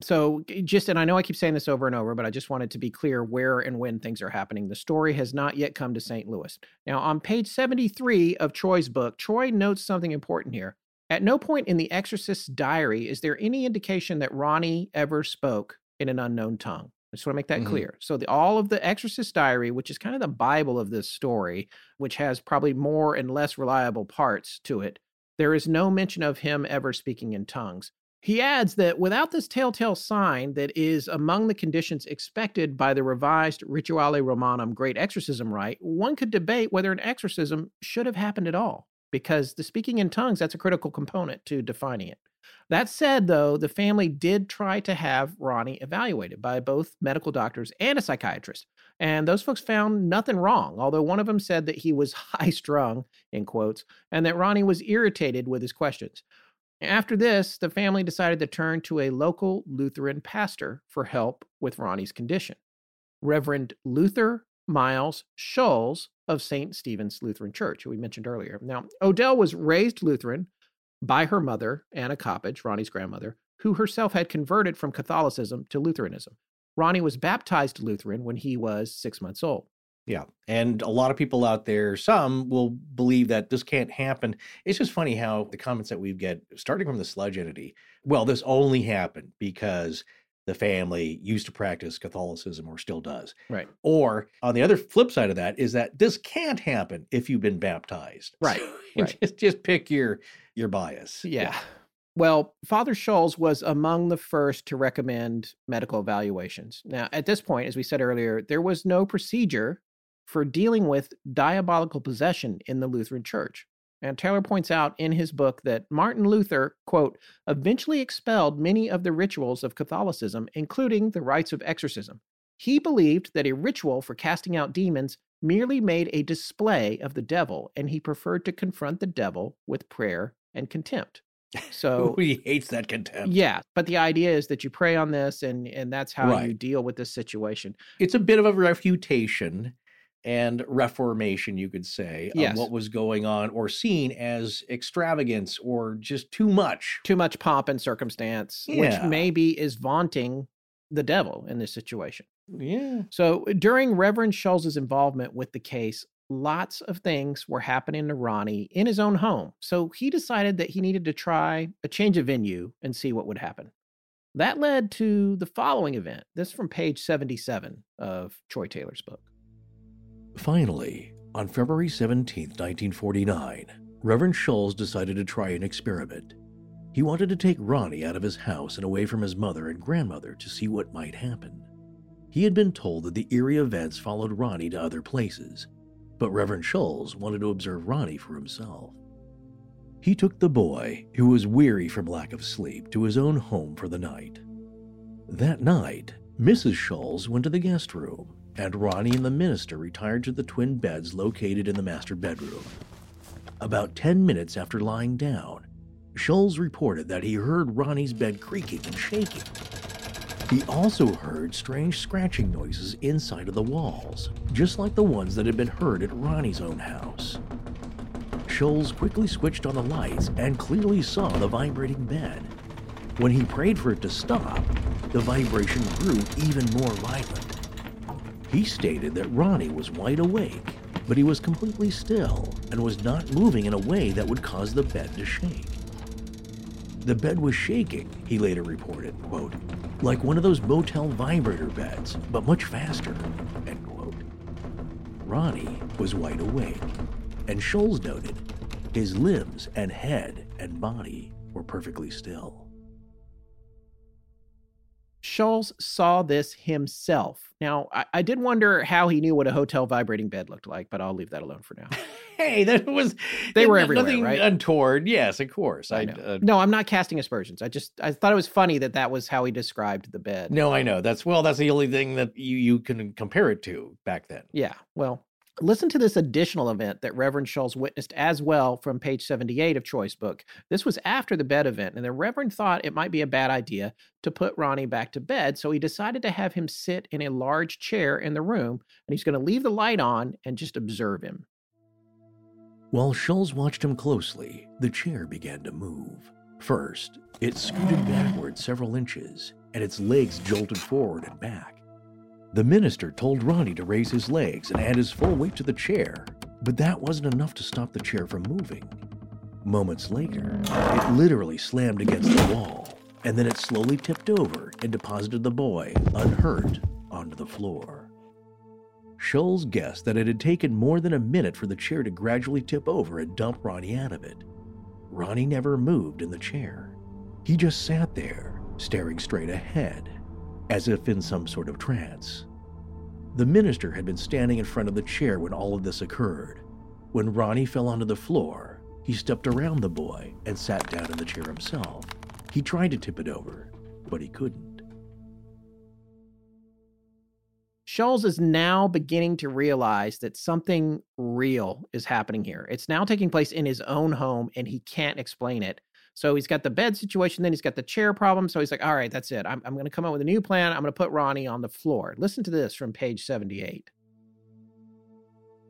Speaker 3: So, just, and I know I keep saying this over and over, but I just wanted to be clear where and when things are happening. The story has not yet come to St. Louis. Now, on page 73 of Troy's book, Troy notes something important here. At no point in the Exorcist's diary is there any indication that Ronnie ever spoke in an unknown tongue. I just want to make that
Speaker 2: Mhm.
Speaker 3: clear. So, the, all of the Exorcist diary, which is kind of the Bible of this story, which has probably more and less reliable parts to it, there is no mention of him ever speaking in tongues. He adds that without this telltale sign that is among the conditions expected by the revised Rituale Romanum Great Exorcism Rite, one could debate whether an exorcism should have happened at all, because the speaking in tongues, that's a critical component to defining it. That said, though, the family did try to have Ronnie evaluated by both medical doctors and a psychiatrist. And those folks found nothing wrong, although one of them said that he was high strung, in quotes, and that Ronnie was irritated with his questions. After this, the family decided to turn to a local Lutheran pastor for help with Ronnie's condition. Reverend Luther Miles Scholes of St. Stephen's Lutheran Church, who we mentioned earlier. Now, Odell was raised Lutheran by her mother, Anna Coppage, Ronnie's grandmother, who herself had converted from Catholicism to Lutheranism. Ronnie was baptized Lutheran when he was six months old.
Speaker 2: Yeah. And a lot of people out there, some will believe that this can't happen. It's just funny how the comments that we get, starting from the sludge entity, well, this only happened because the family used to practice Catholicism or still does.
Speaker 3: Right.
Speaker 2: Or on the other flip side of that is that this can't happen if you've been baptized.
Speaker 3: Right,
Speaker 2: So
Speaker 3: right.
Speaker 2: just, just pick your your bias.
Speaker 3: Yeah. Well, Father Scholes was among the first to recommend medical evaluations. Now, at this point, as we said earlier, there was no procedure for dealing with diabolical possession in the Lutheran Church. And Taylor points out in his book that Martin Luther, quote, eventually expelled many of the rituals of Catholicism, including the rites of exorcism. He believed that a ritual for casting out demons merely made a display of the devil, and he preferred to confront the devil with prayer and contempt. So,
Speaker 2: he hates that contempt.
Speaker 3: yeah, but the idea is that you pray on this, and and that's how you deal with this situation.
Speaker 2: It's a bit of a refutation and reformation, you could say,
Speaker 3: Yes.
Speaker 2: of what was going on or seen as extravagance or just too much.
Speaker 3: Too much pomp and circumstance,
Speaker 2: Yeah.
Speaker 3: which maybe is vaunting the devil in this situation.
Speaker 2: Yeah.
Speaker 3: So during Reverend Schulz's involvement with the case, lots of things were happening to Ronnie in his own home. So he decided that he needed to try a change of venue and see what would happen. That led to the following event. This from page 77 of Troy Taylor's book.
Speaker 2: Finally, on February 17, 1949, Reverend Schulz decided to try an experiment. He wanted to take Ronnie out of his house and away from his mother and grandmother to see what might happen. He had been told that the eerie events followed Ronnie to other places, but Reverend Schulz wanted to observe Ronnie for himself. He took the boy, who was weary from lack of sleep, to his own home for the night. That night, Mrs. Schulz went to the guest room, and Ronnie and the minister retired to the twin beds located in the master bedroom. About 10 minutes after lying down, Schulz reported that he heard Ronnie's bed creaking and shaking. He also heard strange scratching noises inside of the walls, just like the ones that had been heard at Ronnie's own house. Schulz quickly switched on the lights and clearly saw the vibrating bed. When he prayed for it to stop, the vibration grew even more violent. He stated that Ronnie was wide awake, but he was completely still and was not moving in a way that would cause the bed to shake. The bed was shaking, he later reported, quote, like one of those motel vibrator beds, but much faster, end quote. Ronnie was wide awake, and Scholes noted his limbs and head and body were perfectly still.
Speaker 3: Scholes saw this himself. Now, I, I, did wonder how he knew what a hotel vibrating bed looked like, but I'll leave that alone for now.
Speaker 2: hey, that was
Speaker 3: they were everywhere,
Speaker 2: nothing
Speaker 3: right?
Speaker 2: untoward. Yes, of course.
Speaker 3: I, I uh, no, I'm not casting aspersions. I just I thought it was funny that that was how he described the bed.
Speaker 2: No, I know. That's well, that's the only thing that you you can compare it to back then.
Speaker 3: Yeah. Well, Listen to this additional event that Reverend Scholes witnessed as well from page 78 of Troy's book. This was after the bed event, and the Reverend thought it might be a bad idea to put Ronnie back to bed, so he decided to have him sit in a large chair in the room, and he's going to leave the light on and just observe him.
Speaker 2: While Scholes watched him closely, the chair began to move. First, it scooted backward several inches, and its legs jolted forward and back. The minister told Ronnie to raise his legs and add his full weight to the chair, but that wasn't enough to stop the chair from moving. Moments later, it literally slammed against the wall, and then it slowly tipped over and deposited the boy, unhurt, onto the floor. Scholes guessed that it had taken more than a minute for the chair to gradually tip over and dump Ronnie out of it. Ronnie never moved in the chair. He just sat there, staring straight ahead, as if in some sort of trance. The minister had been standing in front of the chair when all of this occurred. When Ronnie fell onto the floor, he stepped around the boy and sat down in the chair himself. He tried to tip it over, but he couldn't.
Speaker 3: Scholes is now beginning to realize that something real is happening here. It's now taking place in his own home, and he can't explain it. So he's got the bed situation, then he's got the chair problem. So he's like, all right, that's it. I'm, I'm going to come up with a new plan. I'm going to put Ronnie on the floor. Listen to this from page 78.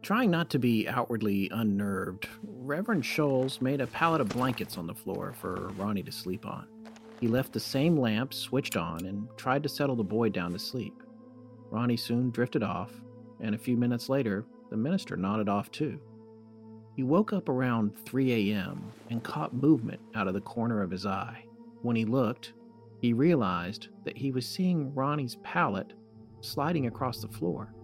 Speaker 3: Trying not to be outwardly unnerved, Reverend Scholes made a pallet of blankets on the floor for Ronnie to sleep on. He left the same lamp switched on and tried to settle the boy down to sleep. Ronnie soon drifted off, and a few minutes later, the minister nodded off too. He woke up around 3 a.m. and caught movement out of the corner of his eye. When he looked, he realized that he was seeing Ronnie's pallet sliding across the floor.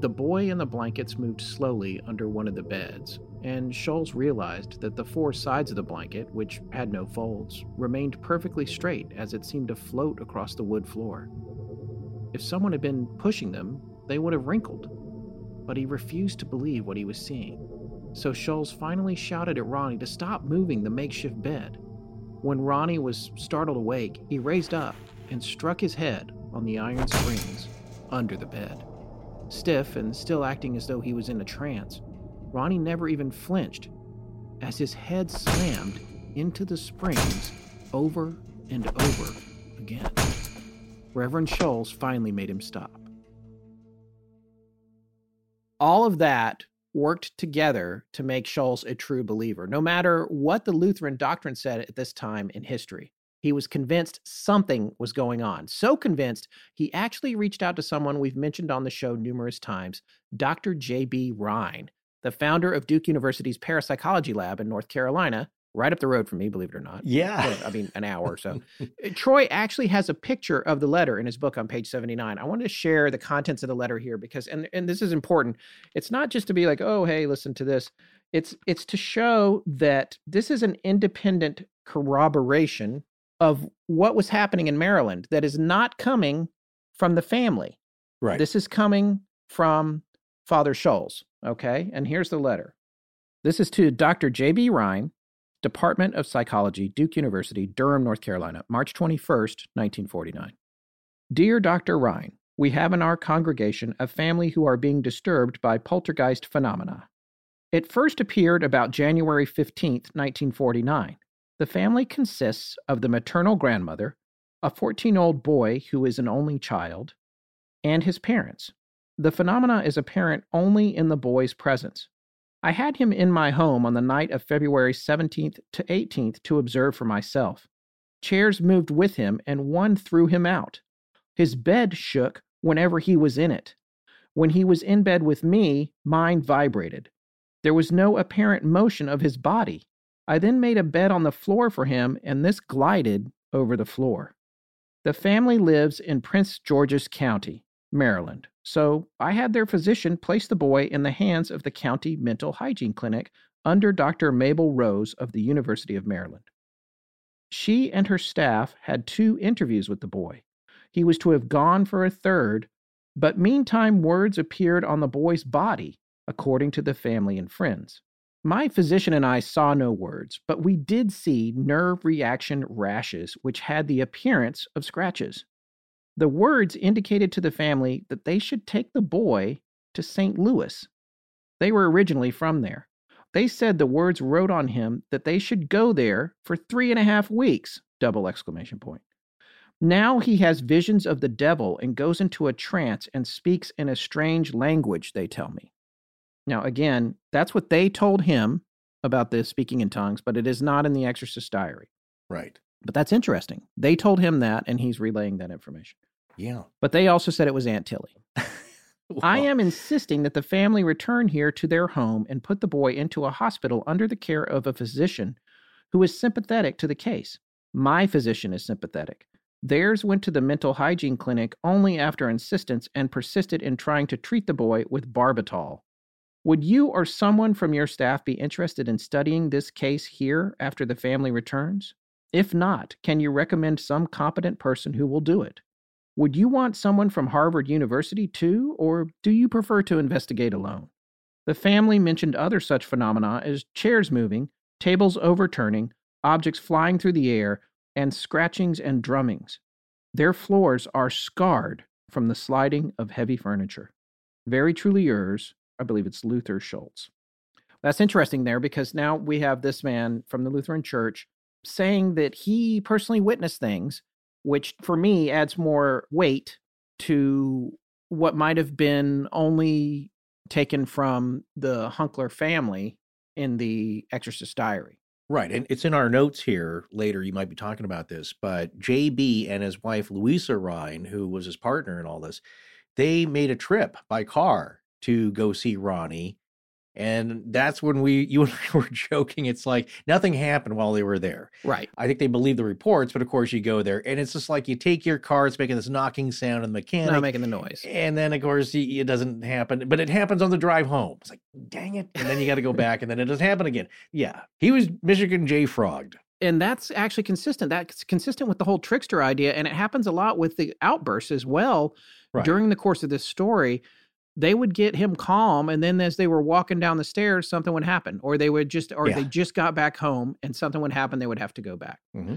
Speaker 3: The boy and the blankets moved slowly under one of the beds, and Scholes realized that the four sides of the blanket, which had no folds, remained perfectly straight as it seemed to float across the wood floor. If someone had been pushing them, they would have wrinkled. But he refused to believe what he was seeing so Scholes finally shouted at Ronnie to stop moving the makeshift bed. When Ronnie was startled awake, he raised up and struck his head on the iron springs under the bed. Stiff and still acting as though he was in a trance, Ronnie never even flinched as his head slammed into the springs over and over again. Reverend Scholes finally made him stop. All of that worked together to make Scholes a true believer, no matter what the Lutheran doctrine said at this time in history. He was convinced something was going on. So convinced, he actually reached out to someone we've mentioned on the show numerous times, Dr. J.B. Rhine, the founder of Duke University's parapsychology lab in North Carolina, right up the road from me, believe it or not.
Speaker 2: Yeah.
Speaker 3: I mean, an hour or so. Uh, Troy actually has a picture of the letter in his book on page 79. I wanted to share the contents of the letter here because, and, and this is important. It's not just to be like, oh, hey, listen to this. It's, it's to show that this is an independent corroboration of what was happening in Maryland that is not coming from the family.
Speaker 2: Right.
Speaker 3: This is coming from Father Scholes. Okay. And here's the letter. This is to Dr. J.B. Rhine, Department of Psychology, Duke University, Durham, North Carolina, March 21st, 1949. Dear Dr. Rhine, we have in our congregation a family who are being disturbed by poltergeist phenomena. It first appeared about January 15, 1949. The family consists of the maternal grandmother, a 14 year old boy who is an only child, and his parents. The phenomena is apparent only in the boy's presence. I had him in my home on the night of February 17th to 18th to observe for myself. Chairs moved with him, and one threw him out. His bed shook whenever he was in it. When he was in bed with me, mine vibrated. There was no apparent motion of his body. I then made a bed on the floor for him, and this glided over the floor. The family lives in Prince George's County, Maryland, so I had their physician place the boy in the hands of the county mental hygiene clinic under Dr. Mabel Rose of the University of Maryland. She and her staff had two interviews with the boy. He was to have gone for a third, but meantime, words appeared on the boy's body, according to the family and friends. My physician and I saw no words, but we did see nerve reaction rashes, which had the appearance of scratches. The words indicated to the family that they should take the boy to St. Louis. They were originally from there. They said the words wrote on him that they should go there for three and a half weeks, double exclamation point. Now he has visions of the devil and goes into a trance and speaks in a strange language, they tell me. Now, again, that's what they told him about this speaking in tongues, but it is not in the Exorcist diary.
Speaker 2: Right.
Speaker 3: But that's interesting. They told him that, and he's relaying that information.
Speaker 2: Yeah.
Speaker 3: But they also said it was Aunt Tilly. I am insisting that the family return here to their home and put the boy into a hospital under the care of a physician who is sympathetic to the case. My physician is sympathetic. Theirs went to the mental hygiene clinic only after insistence and persisted in trying to treat the boy with barbital. Would you or someone from your staff be interested in studying this case here after the family returns? If not, can you recommend some competent person who will do it? Would you want someone from Harvard University too, or do you prefer to investigate alone? The family mentioned other such phenomena as chairs moving, tables overturning, objects flying through the air, and scratchings and drummings. Their floors are scarred from the sliding of heavy furniture. Very truly yours, I believe it's Luther Schulze. That's interesting there because now we have this man from the Lutheran Church saying that he personally witnessed things, which for me adds more weight to what might have been only taken from the Hunkler family in the Exorcist Diary.
Speaker 2: Right. And it's in our notes here later. You might be talking about this, but JB and his wife, Louisa Rhine, who was his partner in all this, they made a trip by car to go see Ronnie. And that's when we, you and I were joking. It's like nothing happened while they were there.
Speaker 3: Right.
Speaker 2: I think they believe the reports, but of course you go there and it's just like you take your car, it's making this knocking sound and the mechanic.
Speaker 3: Not making the noise.
Speaker 2: And then, of course, it doesn't happen, but it happens on the drive home. It's like, dang it. And then you got to go back, and then it doesn't happen again. Yeah. He was Michigan J Frogged.
Speaker 3: and that's actually consistent. That's consistent with the whole trickster idea, and it happens a lot with the outbursts as well.
Speaker 2: Right.
Speaker 3: During the course of this story, they would get him calm, and then as they were walking down the stairs, something would happen, or they would just, or
Speaker 2: Yeah.
Speaker 3: they just got back home, and something would happen. They would have to go back. Mm-hmm.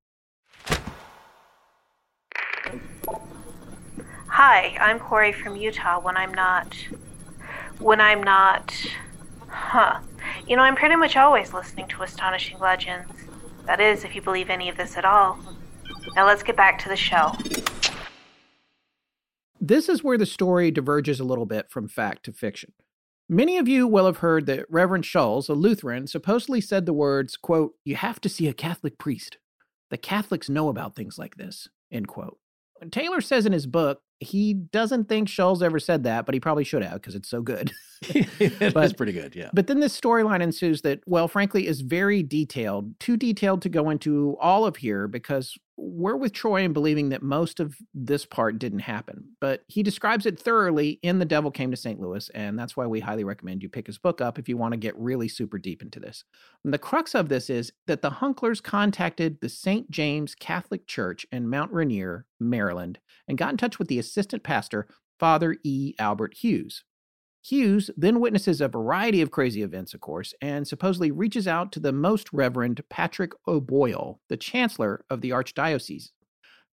Speaker 6: Hi, I'm Corey from Utah when I'm not. When I'm not. Huh. You know, I'm pretty much always listening to Astonishing Legends. That is, if you believe any of this at all. Now let's get back to the show.
Speaker 3: This is where the story diverges a little bit from fact to fiction. Many of you will have heard that Reverend Schulze, a Lutheran, supposedly said the words, quote, you have to see a Catholic priest. The Catholics know about things like this, end quote. Taylor says in his book He doesn't think Schulze ever said that, but he probably should have because it's so good.
Speaker 2: It
Speaker 3: But-
Speaker 2: pretty good, yeah.
Speaker 3: But then this storyline ensues that, well, frankly, is very detailed, too detailed to go into all of here because we're with Troy in believing that most of this part didn't happen. But he describes it thoroughly in The Devil Came to St. Louis, and that's why we highly recommend you pick his book up if you want to get really super deep into this. And the crux of this is that the Hunklers contacted the St. James Catholic Church in Mount Rainier, Maryland, and got in touch with the assistant pastor, Father E. Albert Hughes. Hughes then witnesses a variety of crazy events, of course, and supposedly reaches out to the Most Reverend Patrick O'Boyle, the Chancellor of the Archdiocese.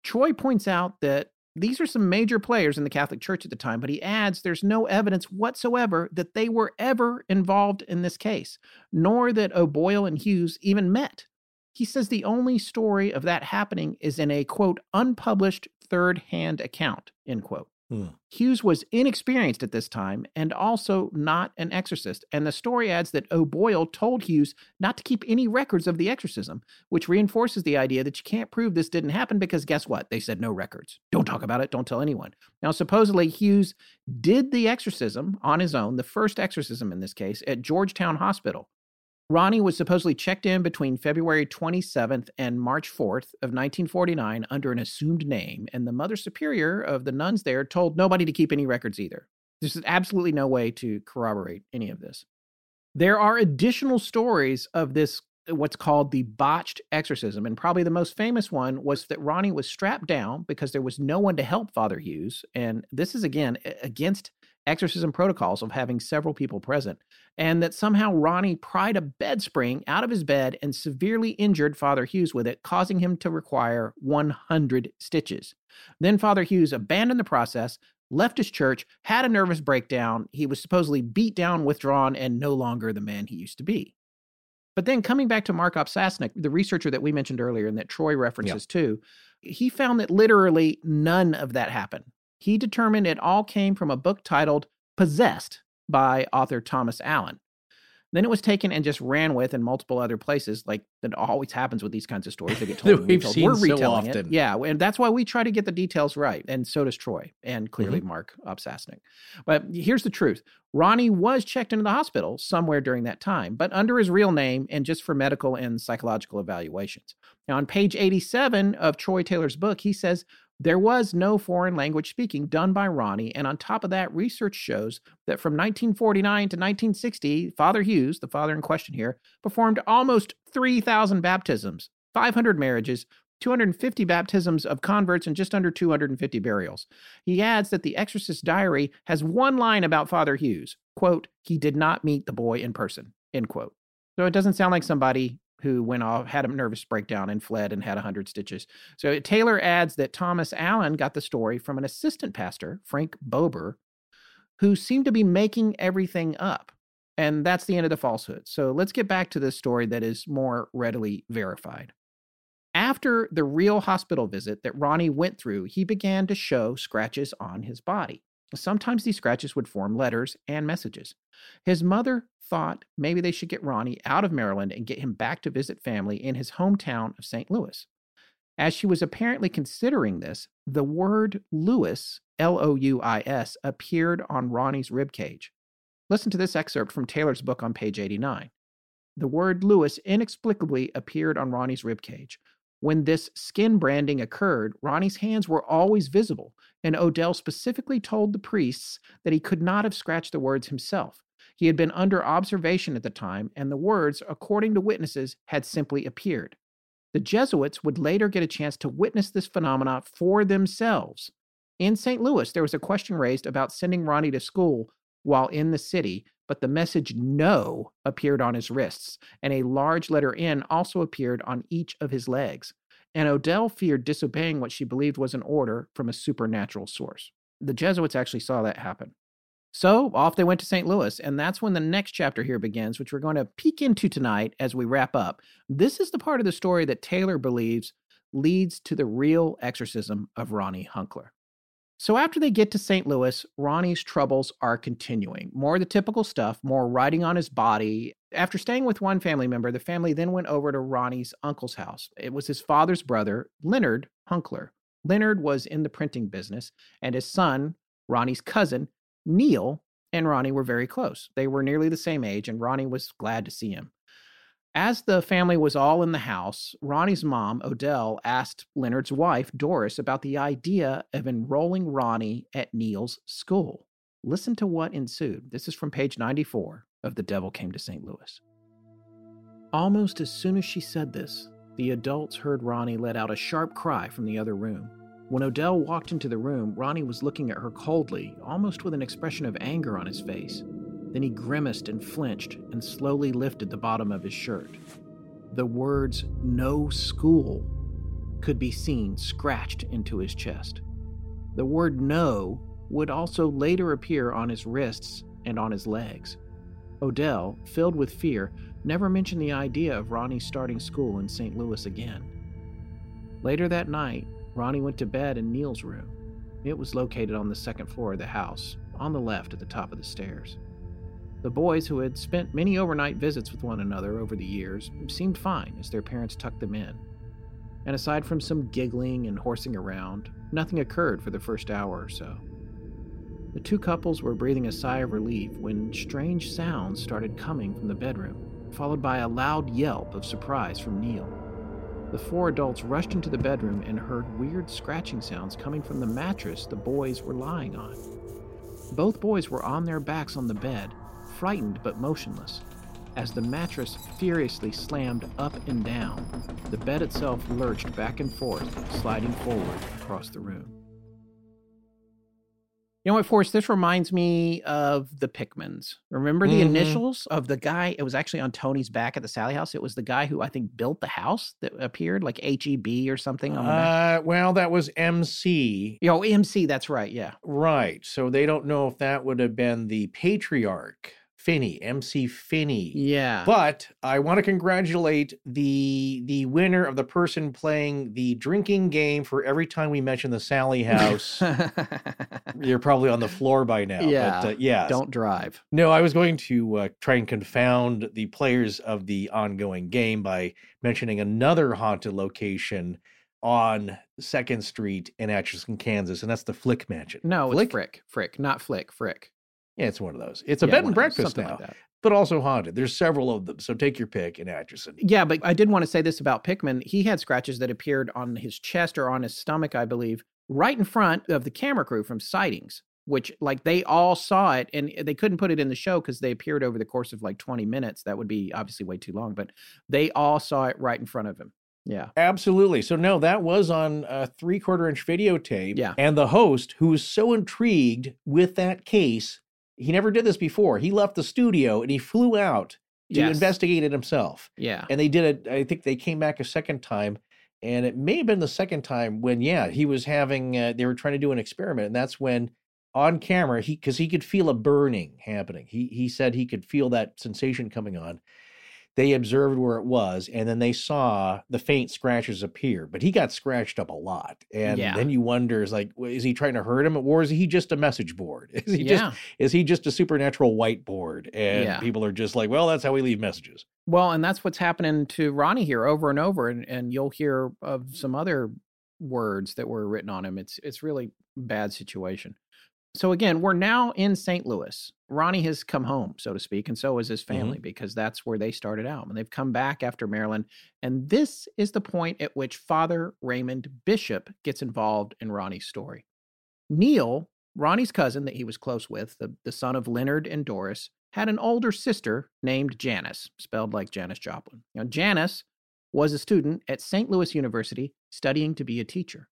Speaker 3: Troy points out that these are some major players in the Catholic Church at the time, but he adds there's no evidence whatsoever that they were ever involved in this case, nor that O'Boyle and Hughes even met. He says the only story of that happening is in a quote, unpublished third hand account, end quote.
Speaker 2: Hmm.
Speaker 3: Hughes was inexperienced at this time and also not an exorcist. And the story adds that O'Boyle told Hughes not to keep any records of the exorcism, which reinforces the idea that you can't prove this didn't happen because guess what? They said no records. Don't talk about it. Don't tell anyone. Now, supposedly, Hughes did the exorcism on his own, the first exorcism in this case, at Georgetown Hospital. Ronnie was supposedly checked in between February 27th and March 4th of 1949 under an assumed name, and the Mother Superior of the nuns there told nobody to keep any records either. There's absolutely no way to corroborate any of this. There are additional stories of this, uh, what's called the botched exorcism, and probably the most famous one was that Ronnie was strapped down because there was no one to help Father Hughes, and this is again against exorcism protocols of having several people present and that somehow Ronnie pried a bed spring out of his bed and severely injured Father Hughes with it, causing him to require 100 stitches. Then Father Hughes abandoned the process, left his church, had a nervous breakdown. He was supposedly beat down, withdrawn, and no longer the man he used to be. But then coming back to Mark Opsasnick, the researcher that we mentioned earlier and that Troy references too, he found that literally none of that happened. He determined it all came from a book titled Possessed by author Thomas Allen. Then it was taken and just ran with in multiple other places, like that always happens with these kinds of stories. They get told,
Speaker 2: we've seen
Speaker 3: We're
Speaker 2: so
Speaker 3: retelling
Speaker 2: often.
Speaker 3: it, yeah, and that's why we try to get the details right, and so does Troy, and clearly
Speaker 2: Mm-hmm.
Speaker 3: Mark Opsasnick. But here's the truth: Ronnie was checked into the hospital somewhere during that time, but under his real name and just for medical and psychological evaluations. Now, on page 87 of Troy Taylor's book, he says there was no foreign language speaking done by Ronnie. And on top of that, research shows that from 1949 to 1960, Father Hughes, the father in question here, performed almost 3,000 baptisms, 500 marriages, 250 baptisms of converts, and just under 250 burials. He adds that the Exorcist diary has one line about Father Hughes quote, he did not meet the boy in person, end quote. So it doesn't sound like somebody who went off, had a nervous breakdown, and fled and had 100 stitches. So Taylor adds that Thomas Allen got the story from an assistant pastor, Frank Bober, who seemed to be making everything up. And that's the end of the falsehood. So let's get back to this story that is more readily verified. After the real hospital visit that Ronnie went through, he began to show scratches on his body. Sometimes these scratches would form letters and messages. His mother thought maybe they should get Ronnie out of Maryland and get him back to visit family in his hometown of St. Louis. As she was apparently considering this, the word Louis, L O U I S, appeared on Ronnie's rib cage. Listen to this excerpt from Taylor's book on page 89. The word Louis inexplicably appeared on Ronnie's rib cage. When this skin branding occurred, Ronnie's hands were always visible, and Odell specifically told the priests that he could not have scratched the words himself. He had been under observation at the time, and the words, according to witnesses, had simply appeared. The Jesuits would later get a chance to witness this phenomena for themselves. In St. Louis, there was a question raised about sending Ronnie to school while in the city, but the message no appeared on his wrists, and a large letter N also appeared on each of his legs. And Odell feared disobeying what she believed was an order from a supernatural source. The Jesuits actually saw that happen. So off they went to St. Louis, and that's when the next chapter here begins, which we're going to peek into tonight as we wrap up. This is the part of the story that Taylor believes leads to the real exorcism of Ronnie Hunkler. So after they get to St. Louis, Ronnie's troubles are continuing. More of the typical stuff, more writing on his body. After staying with one family member, the family then went over to Ronnie's uncle's house. It was his father's brother, Leonard Hunkler. Leonard was in the printing business, and his son, Ronnie's cousin, Neil, and Ronnie were very close. They were nearly the same age, and Ronnie was glad to see him. As the family was all in the house, Ronnie's mom, Odell, asked Leonard's wife, Doris, about the idea of enrolling Ronnie at Neil's school. Listen to what ensued. This is from page 94 of The Devil Came to St. Louis. Almost as soon as she said this, the adults heard Ronnie let out a sharp cry from the other room. When Odell walked into the room, Ronnie was looking at her coldly, almost with an expression of anger on his face. Then he grimaced and flinched and slowly lifted the bottom of his shirt. The words, no school, could be seen scratched into his chest. The word no would also later appear on his wrists and on his legs. Odell, filled with fear, never mentioned the idea of Ronnie starting school in St. Louis again. Later that night, Ronnie went to bed in Neil's room. It was located on the second floor of the house, on the left at the top of the stairs. The boys, who had spent many overnight visits with one another over the years, seemed fine as their parents tucked them in. And aside from some giggling and horsing around, nothing occurred for the first hour or so. The two couples were breathing a sigh of relief when strange sounds started coming from the bedroom, followed by a loud yelp of surprise from Neil. The four adults rushed into the bedroom and heard weird scratching sounds coming from the mattress the boys were lying on. Both boys were on their backs on the bed, frightened but motionless. As the mattress furiously slammed up and down, the bed itself lurched back and forth, sliding forward across the room. You know what, Forrest? This reminds me of the Pickmans. Remember the
Speaker 2: Mhm.
Speaker 3: initials of the guy? It was actually on Tony's back at the Sallie House. It was the guy who I think built the house that appeared, like H E B or something on the.
Speaker 2: Uh, well, that was MC.
Speaker 3: Yo, MC, that's right. Yeah.
Speaker 2: Right. So they don't know if that would have been the patriarch, Finney, MC Finney.
Speaker 3: Yeah.
Speaker 2: But I want to congratulate the the winner of the person playing the drinking game for every time we mention the Sallie House. You're probably on the floor by now.
Speaker 3: Yeah,
Speaker 2: But, uh, yeah.
Speaker 3: Don't drive.
Speaker 2: No, I was going to uh, try and confound the players of the ongoing game by mentioning another haunted location on Second Street in Atchison, Kansas, and that's the Flick Mansion.
Speaker 3: No,
Speaker 2: Flick?
Speaker 3: it's Frick. Frick, not Flick. Frick.
Speaker 2: Yeah, it's one of those. It's a
Speaker 3: Yeah,
Speaker 2: bed and breakfast now,
Speaker 3: like that.
Speaker 2: but also haunted. There's several of them, so take your pick in Atchison.
Speaker 3: Yeah, but I did want to say this about Pickman. He had scratches that appeared on his chest or on his stomach, I believe, right in front of the camera crew from sightings, which like they all saw it and they couldn't put it in the show because they appeared over the course of like 20 minutes. That would be obviously way too long, but they all saw it right in front of him. Yeah.
Speaker 2: Absolutely. So no, that was on a three quarter inch videotape.
Speaker 3: Yeah.
Speaker 2: And the host, who was so intrigued with that case, he never did this before. He left the studio and he flew out to
Speaker 3: Yes.
Speaker 2: investigate it himself.
Speaker 3: Yeah.
Speaker 2: And they did it. I think they came back a second time, and it may have been the second time when, yeah, he was having. Uh, they were trying to do an experiment, and that's when, on camera, he because he could feel a burning happening. He he said he could feel that sensation coming on. They observed where it was, and then they saw the faint scratches appear. But he got scratched up a lot, and
Speaker 3: Yeah.
Speaker 2: then you wonder, is like, is he trying to hurt him, or is he just a message board? Is he just
Speaker 3: yeah.
Speaker 2: is he just a supernatural whiteboard? And
Speaker 3: Yeah.
Speaker 2: people are just like, well, that's how we leave messages.
Speaker 3: Well, and that's what's happening to Ronnie here over and over, and, and you'll hear of some other words that were written on him. It's it's really bad situation. So again, we're now in St. Louis. Ronnie has come home, so to speak, and so has his mm-hmm. family because that's where they started out. And they've come back after Maryland. And this is the point at which Father Raymond Bishop gets involved in Ronnie's story. Neil, Ronnie's cousin that he was close with, the, the son of Leonard and Doris, had an older sister named Janis, spelled like Janis Joplin. Now, Janis was a student at St. Louis University studying to be a teacher.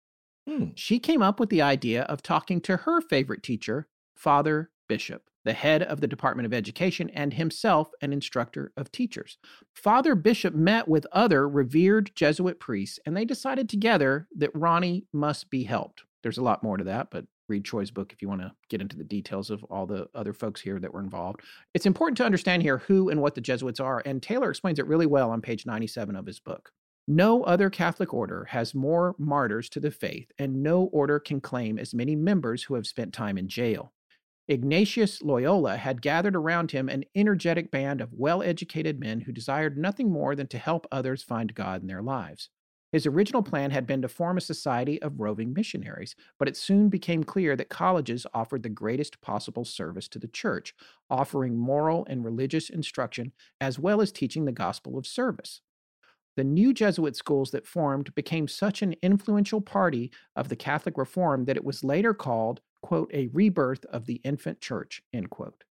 Speaker 2: Hmm.
Speaker 3: She came up with the idea of talking to her favorite teacher, Father Bishop, the head of the Department of Education and himself an instructor of teachers. Father Bishop met with other revered Jesuit priests, and they decided together that Ronnie must be helped. There's a lot more to that, but read Troy's book if you want to get into the details of all the other folks here that were involved. It's important to understand here who and what the Jesuits are, and Taylor explains it really well on page 97 of his book. No other Catholic order has more martyrs to the faith, and no order can claim as many members who have spent time in jail. Ignatius Loyola had gathered around him an energetic band of well educated men who desired nothing more than to help others find God in their lives. His original plan had been to form a society of roving missionaries, but it soon became clear that colleges offered the greatest possible service to the church, offering moral and religious instruction as well as teaching the gospel of service. The new Jesuit schools that formed became such an influential party of the Catholic Reform that it was later called, quote, a rebirth of the infant church, end quote.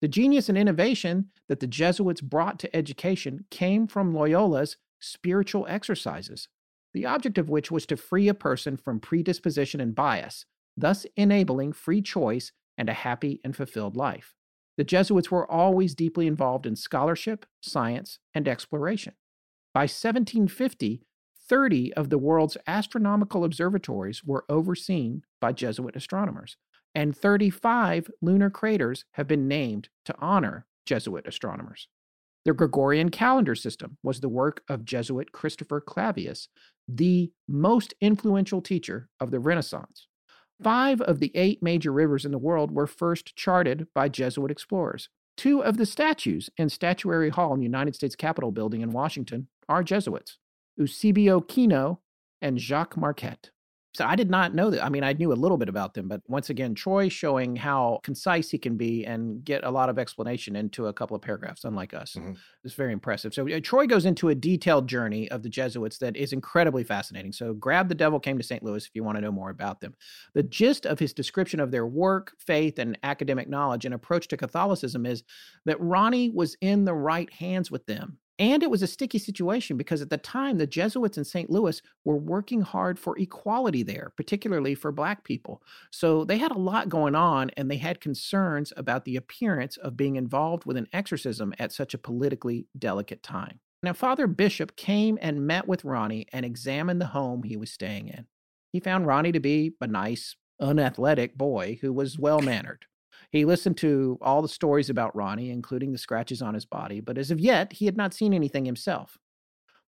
Speaker 3: The genius and innovation that the Jesuits brought to education came from Loyola's spiritual exercises, the object of which was to free a person from predisposition and bias, thus enabling free choice and a happy and fulfilled life. The Jesuits were always deeply involved in scholarship, science, and exploration. By 1750, 30 of the world's astronomical observatories were overseen by Jesuit astronomers, and 35 lunar craters have been named to honor Jesuit astronomers. The Gregorian calendar system was the work of Jesuit Christopher Clavius, the most influential teacher of the Renaissance. Five of the eight major rivers in the world were first charted by Jesuit explorers. Two of the statues in Statuary Hall in the United States Capitol building in Washington are Jesuits Eusebio Kino and Jacques Marquette. So I did not know that. I mean, I knew a little bit about them, but once again, Troy showing how concise he can be and get a lot of explanation into a couple of paragraphs, unlike us. Mm-hmm. It's very impressive. So uh, Troy goes into a detailed journey of the Jesuits that is incredibly fascinating. So grab The Devil Came to St. Louis if you want to know more about them. The gist of his description of their work, faith, and academic knowledge and approach to Catholicism is that Ronnie was in the right hands with them and it was a sticky situation because at the time, the Jesuits in St. Louis were working hard for equality there, particularly for Black people. So they had a lot going on and they had concerns about the appearance of being involved with an exorcism at such a politically delicate time. Now, Father Bishop came and met with Ronnie and examined the home he was staying in. He found Ronnie to be a nice, unathletic boy who was well mannered. He listened to all the stories about Ronnie, including the scratches on his body, but as of yet, he had not seen anything himself.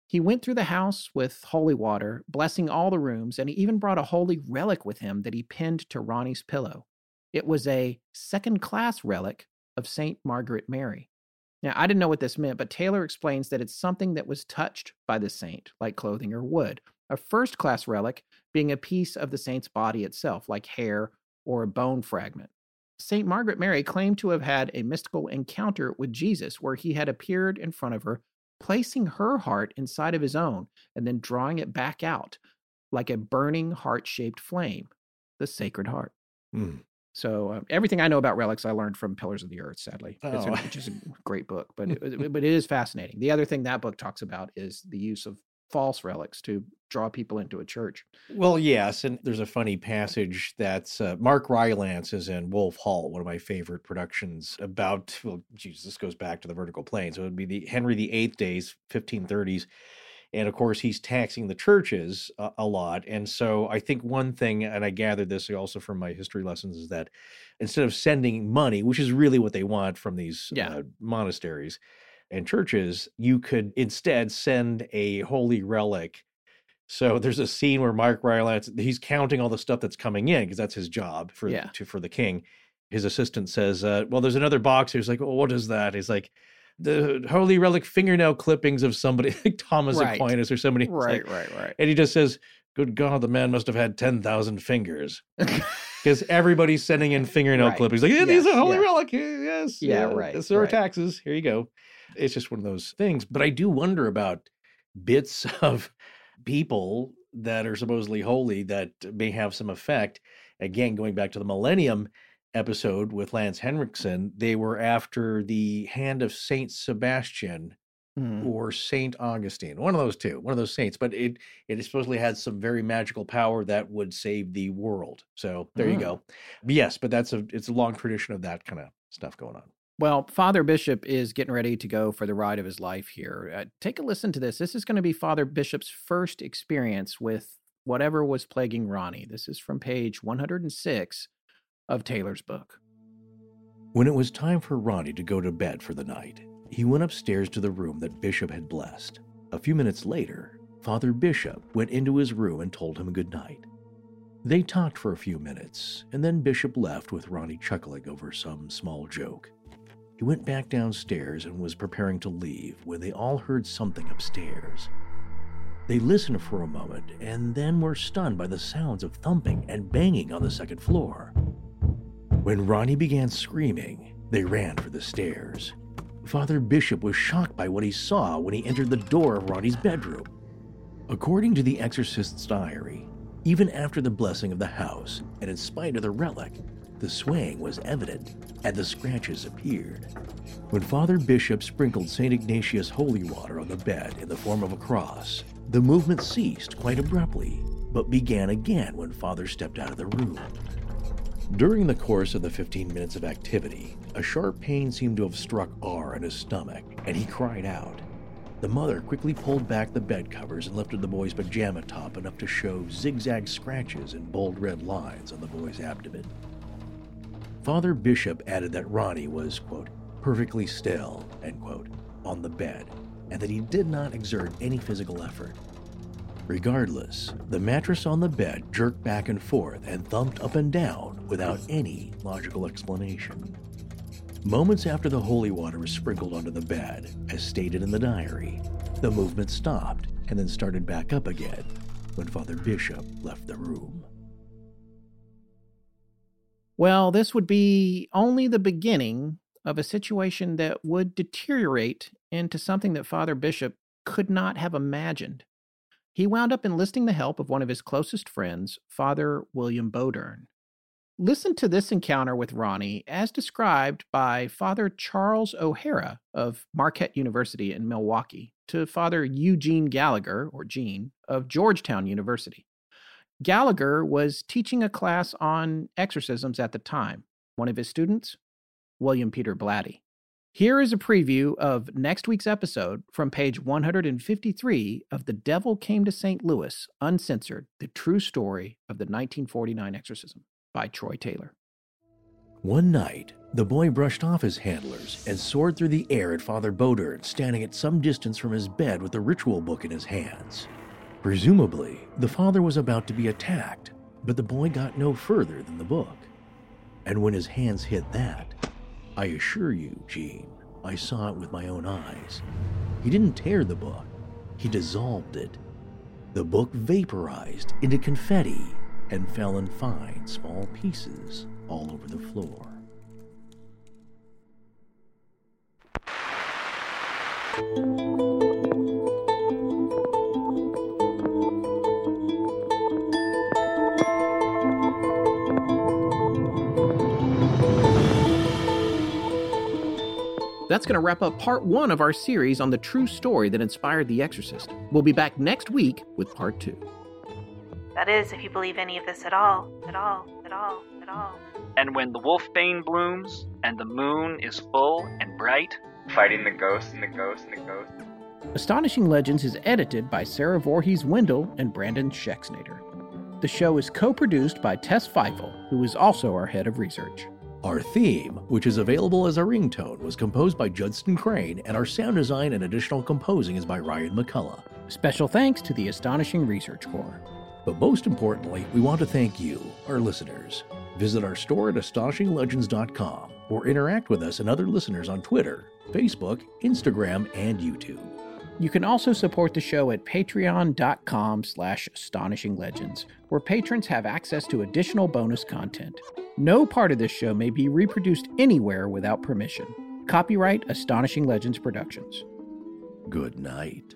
Speaker 3: He went through the house with holy water, blessing all the rooms, and he even brought a holy relic with him that he pinned to Ronnie's pillow. It was a second class relic of St. Margaret Mary. Now, I didn't know what this meant, but Taylor explains that it's something that was touched by the saint, like clothing or wood. A first class relic being a piece of the saint's body itself, like hair or a bone fragment. St. Margaret Mary claimed to have had a mystical encounter with Jesus where he had appeared in front of her, placing her heart inside of his own and then drawing it back out like a burning heart shaped flame, the Sacred Heart. Mm. So uh, everything I know about relics, I learned from Pillars of the Earth. Sadly, oh. a, which is a great book, but it, but it is fascinating. The other thing that book talks about is the use of false relics to draw people into a church.
Speaker 2: Well, yes, and there's a funny passage that's uh, Mark Rylance is in Wolf Hall, one of my favorite productions about. Well, Jesus, this goes back to the vertical plane, so it would be the Henry VIII days, 1530s. And of course, he's taxing the churches a, a lot. And so I think one thing, and I gathered this also from my history lessons, is that instead of sending money, which is really what they want from these yeah. uh, monasteries, and churches, you could instead send a holy relic. So there's a scene where Mark Rylance he's counting all the stuff that's coming in because that's his job for yeah. to, for the king. His assistant says, uh, "Well, there's another box." He's like, "Oh, what is that?" He's like, "The holy relic fingernail clippings of somebody like Thomas right. Aquinas or somebody."
Speaker 3: Right, like, right, right.
Speaker 2: And he just says, "Good God, the man must have had ten thousand fingers." because everybody's sending in fingernail right. clippings. Like, yeah, yes, these are holy yeah. relic. Yes,
Speaker 3: yeah, yeah right.
Speaker 2: It's our
Speaker 3: right.
Speaker 2: taxes. Here you go. It's just one of those things. But I do wonder about bits of people that are supposedly holy that may have some effect. Again, going back to the Millennium episode with Lance Henriksen, they were after the hand of Saint Sebastian mm. or Saint Augustine, one of those two, one of those saints. But it it supposedly had some very magical power that would save the world. So there mm. you go. But yes, but that's a it's a long tradition of that kind of stuff going on.
Speaker 3: Well, Father Bishop is getting ready to go for the ride of his life here. Uh, take a listen to this. This is going to be Father Bishop's first experience with whatever was plaguing Ronnie. This is from page 106 of Taylor's book.
Speaker 2: When it was time for Ronnie to go to bed for the night, he went upstairs to the room that Bishop had blessed. A few minutes later, Father Bishop went into his room and told him good night. They talked for a few minutes, and then Bishop left with Ronnie chuckling over some small joke. He went back downstairs and was preparing to leave when they all heard something upstairs. They listened for a moment and then were stunned by the sounds of thumping and banging on the second floor. When Ronnie began screaming, they ran for the stairs. Father Bishop was shocked by what he saw when he entered the door of Ronnie's bedroom. According to the exorcist's diary, even after the blessing of the house, and in spite of the relic, the swaying was evident and the scratches appeared. When Father Bishop sprinkled St. Ignatius holy water on the bed in the form of a cross, the movement ceased quite abruptly, but began again when Father stepped out of the room. During the course of the 15 minutes of activity, a sharp pain seemed to have struck R in his stomach, and he cried out. The mother quickly pulled back the bed covers and lifted the boy's pajama top enough to show zigzag scratches and bold red lines on the boy's abdomen. Father Bishop added that Ronnie was, quote, perfectly still, end quote, on the bed, and that he did not exert any physical effort. Regardless, the mattress on the bed jerked back and forth and thumped up and down without any logical explanation. Moments after the holy water was sprinkled onto the bed, as stated in the diary, the movement stopped and then started back up again when Father Bishop left the room.
Speaker 3: Well, this would be only the beginning of a situation that would deteriorate into something that Father Bishop could not have imagined. He wound up enlisting the help of one of his closest friends, Father William Bowdern. Listen to this encounter with Ronnie as described by Father Charles O'Hara of Marquette University in Milwaukee to Father Eugene Gallagher, or Gene, of Georgetown University. Gallagher was teaching a class on exorcisms at the time. One of his students, William Peter Blatty. Here is a preview of next week's episode from page 153 of The Devil Came to St. Louis, Uncensored The True Story of the 1949 Exorcism by Troy Taylor.
Speaker 2: One night, the boy brushed off his handlers and soared through the air at Father Bowdern, standing at some distance from his bed with the ritual book in his hands. Presumably, the father was about to be attacked, but the boy got no further than the book. And when his hands hit that, I assure you, Gene, I saw it with my own eyes. He didn't tear the book, he dissolved it. The book vaporized into confetti and fell in fine, small pieces all over the floor.
Speaker 3: That's going to wrap up part one of our series on the true story that inspired The Exorcist. We'll be back next week with part two.
Speaker 6: That is, if you believe any of this at all, at all, at all, at all.
Speaker 4: And when the wolfbane blooms and the moon is full and bright,
Speaker 5: Fighting the ghosts and the ghosts and the ghosts.
Speaker 3: Astonishing Legends is edited by Sarah Voorhees Wendell and Brandon Schexnader. The show is co produced by Tess Feifel, who is also our head of research.
Speaker 2: Our theme, which is available as a ringtone, was composed by Judson Crane, and our sound design and additional composing is by Ryan McCullough.
Speaker 3: Special thanks to the Astonishing Research Corps.
Speaker 2: But most importantly, we want to thank you, our listeners. Visit our store at astonishinglegends.com or interact with us and other listeners on Twitter, Facebook, Instagram, and YouTube.
Speaker 3: You can also support the show at patreon.com slash astonishinglegends, where patrons have access to additional bonus content. No part of this show may be reproduced anywhere without permission. Copyright Astonishing Legends Productions.
Speaker 2: Good night.